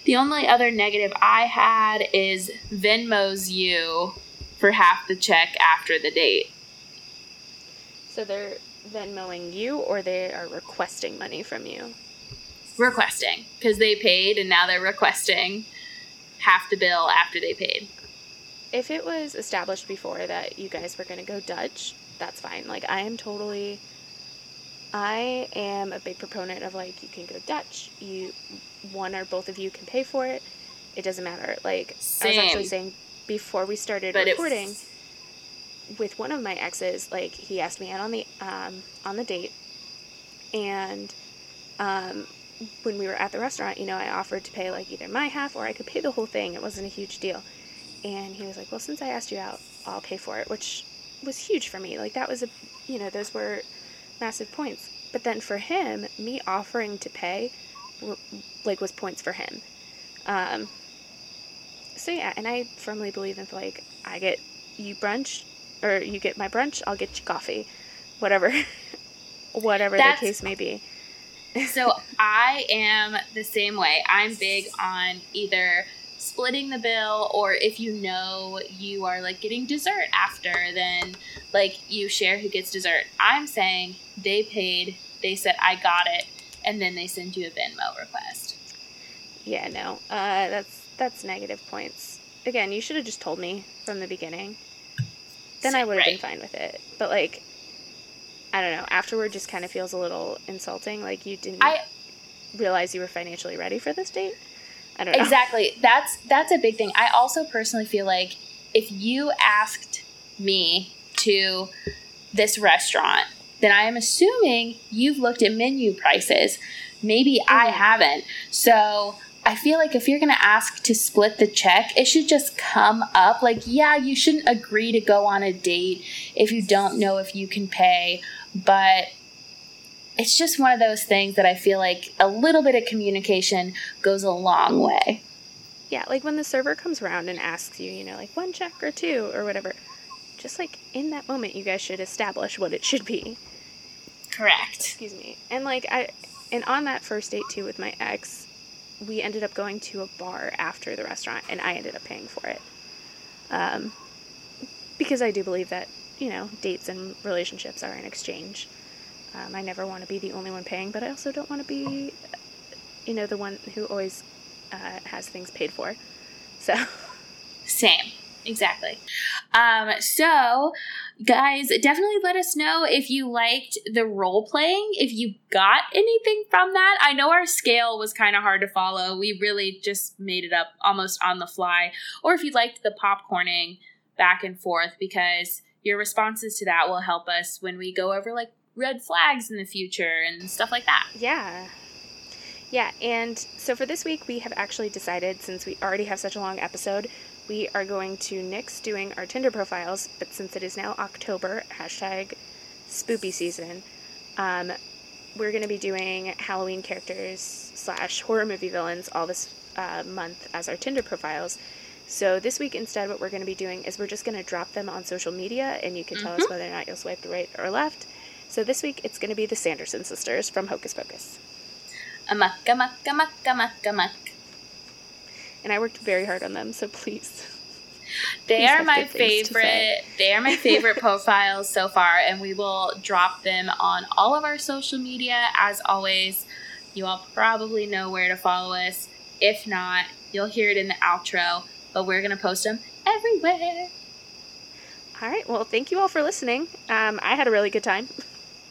The only other negative I had is Venmo's you for half the check after the date. So they're Venmoing you, or they are requesting money from you. Requesting because they paid, and now they're requesting half the bill after they paid if it was established before that you guys were going to go Dutch, that's fine. Like, I am totally. I am a big proponent of like you can go Dutch. You one or both of you can pay for it. It doesn't matter. Like Same. I was actually saying before we started but recording with one of my exes, like he asked me out on the um, on the date, and um, when we were at the restaurant, you know, I offered to pay like either my half or I could pay the whole thing. It wasn't a huge deal. And he was like, Well, since I asked you out, I'll pay for it, which was huge for me. Like, that was a, you know, those were massive points. But then for him, me offering to pay, like, was points for him. Um, so yeah, and I firmly believe in like, I get you brunch, or you get my brunch, I'll get you coffee, whatever, whatever That's, the case may be. so I am the same way. I'm big on either splitting the bill or if you know you are like getting dessert after then like you share who gets dessert. I'm saying they paid they said i got it and then they send you a venmo request. Yeah no uh, that's that's negative points. Again you should have just told me from the beginning. Then i would have right. been fine with it. But like i don't know afterward just kind of feels a little insulting like you didn't I, realize you were financially ready for this date I don't know. Exactly. That's that's a big thing. I also personally feel like if you asked me to this restaurant, then I am assuming you've looked at menu prices. Maybe mm-hmm. I haven't. So I feel like if you're going to ask to split the check, it should just come up. Like, yeah, you shouldn't agree to go on a date if you don't know if you can pay, but it's just one of those things that I feel like a little bit of communication goes a long way. Yeah, like when the server comes around and asks you, you know, like one check or two or whatever, just like in that moment, you guys should establish what it should be. Correct. Excuse me. And like I, and on that first date too with my ex, we ended up going to a bar after the restaurant, and I ended up paying for it. Um, because I do believe that you know dates and relationships are an exchange. Um, I never want to be the only one paying, but I also don't want to be, you know, the one who always uh, has things paid for. So. Same. Exactly. Um, so, guys, definitely let us know if you liked the role playing, if you got anything from that. I know our scale was kind of hard to follow. We really just made it up almost on the fly. Or if you liked the popcorning back and forth, because your responses to that will help us when we go over like red flags in the future and stuff like that. Yeah. Yeah, and so for this week, we have actually decided, since we already have such a long episode, we are going to nix doing our Tinder profiles, but since it is now October, hashtag spoopy season, um, we're going to be doing Halloween characters slash horror movie villains all this uh, month as our Tinder profiles. So this week, instead, what we're going to be doing is we're just going to drop them on social media, and you can tell mm-hmm. us whether or not you'll swipe right or left. So this week it's going to be the Sanderson sisters from Hocus Pocus. Amok, amok, amok, amok, amok. And I worked very hard on them, so please. They please are my favorite. They are my favorite profiles so far, and we will drop them on all of our social media. As always, you all probably know where to follow us. If not, you'll hear it in the outro, but we're going to post them everywhere. All right. Well, thank you all for listening. Um, I had a really good time.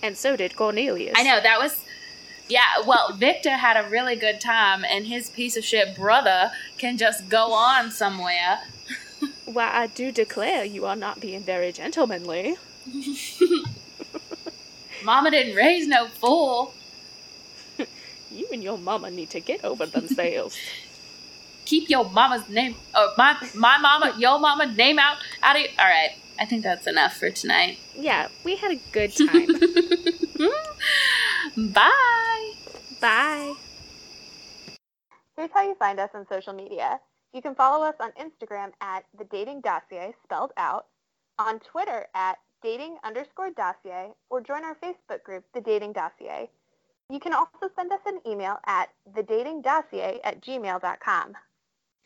And so did Cornelius. I know, that was. Yeah, well, Victor had a really good time, and his piece of shit brother can just go on somewhere. Why, I do declare you are not being very gentlemanly. mama didn't raise no fool. you and your mama need to get over themselves. keep your mama's name, or my my mama, your mama name out out of. All right, I think that's enough for tonight. Yeah, we had a good time. Bye. Bye. Here's how you find us on social media. You can follow us on Instagram at the Dating Dossier, spelled out, on Twitter at dating underscore dossier, or join our Facebook group, The Dating Dossier. You can also send us an email at thedatingdossier at gmail.com.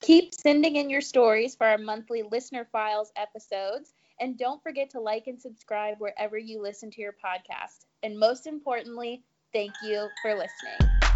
Keep sending in your stories for our monthly Listener Files episodes. And don't forget to like and subscribe wherever you listen to your podcast. And most importantly, thank you for listening.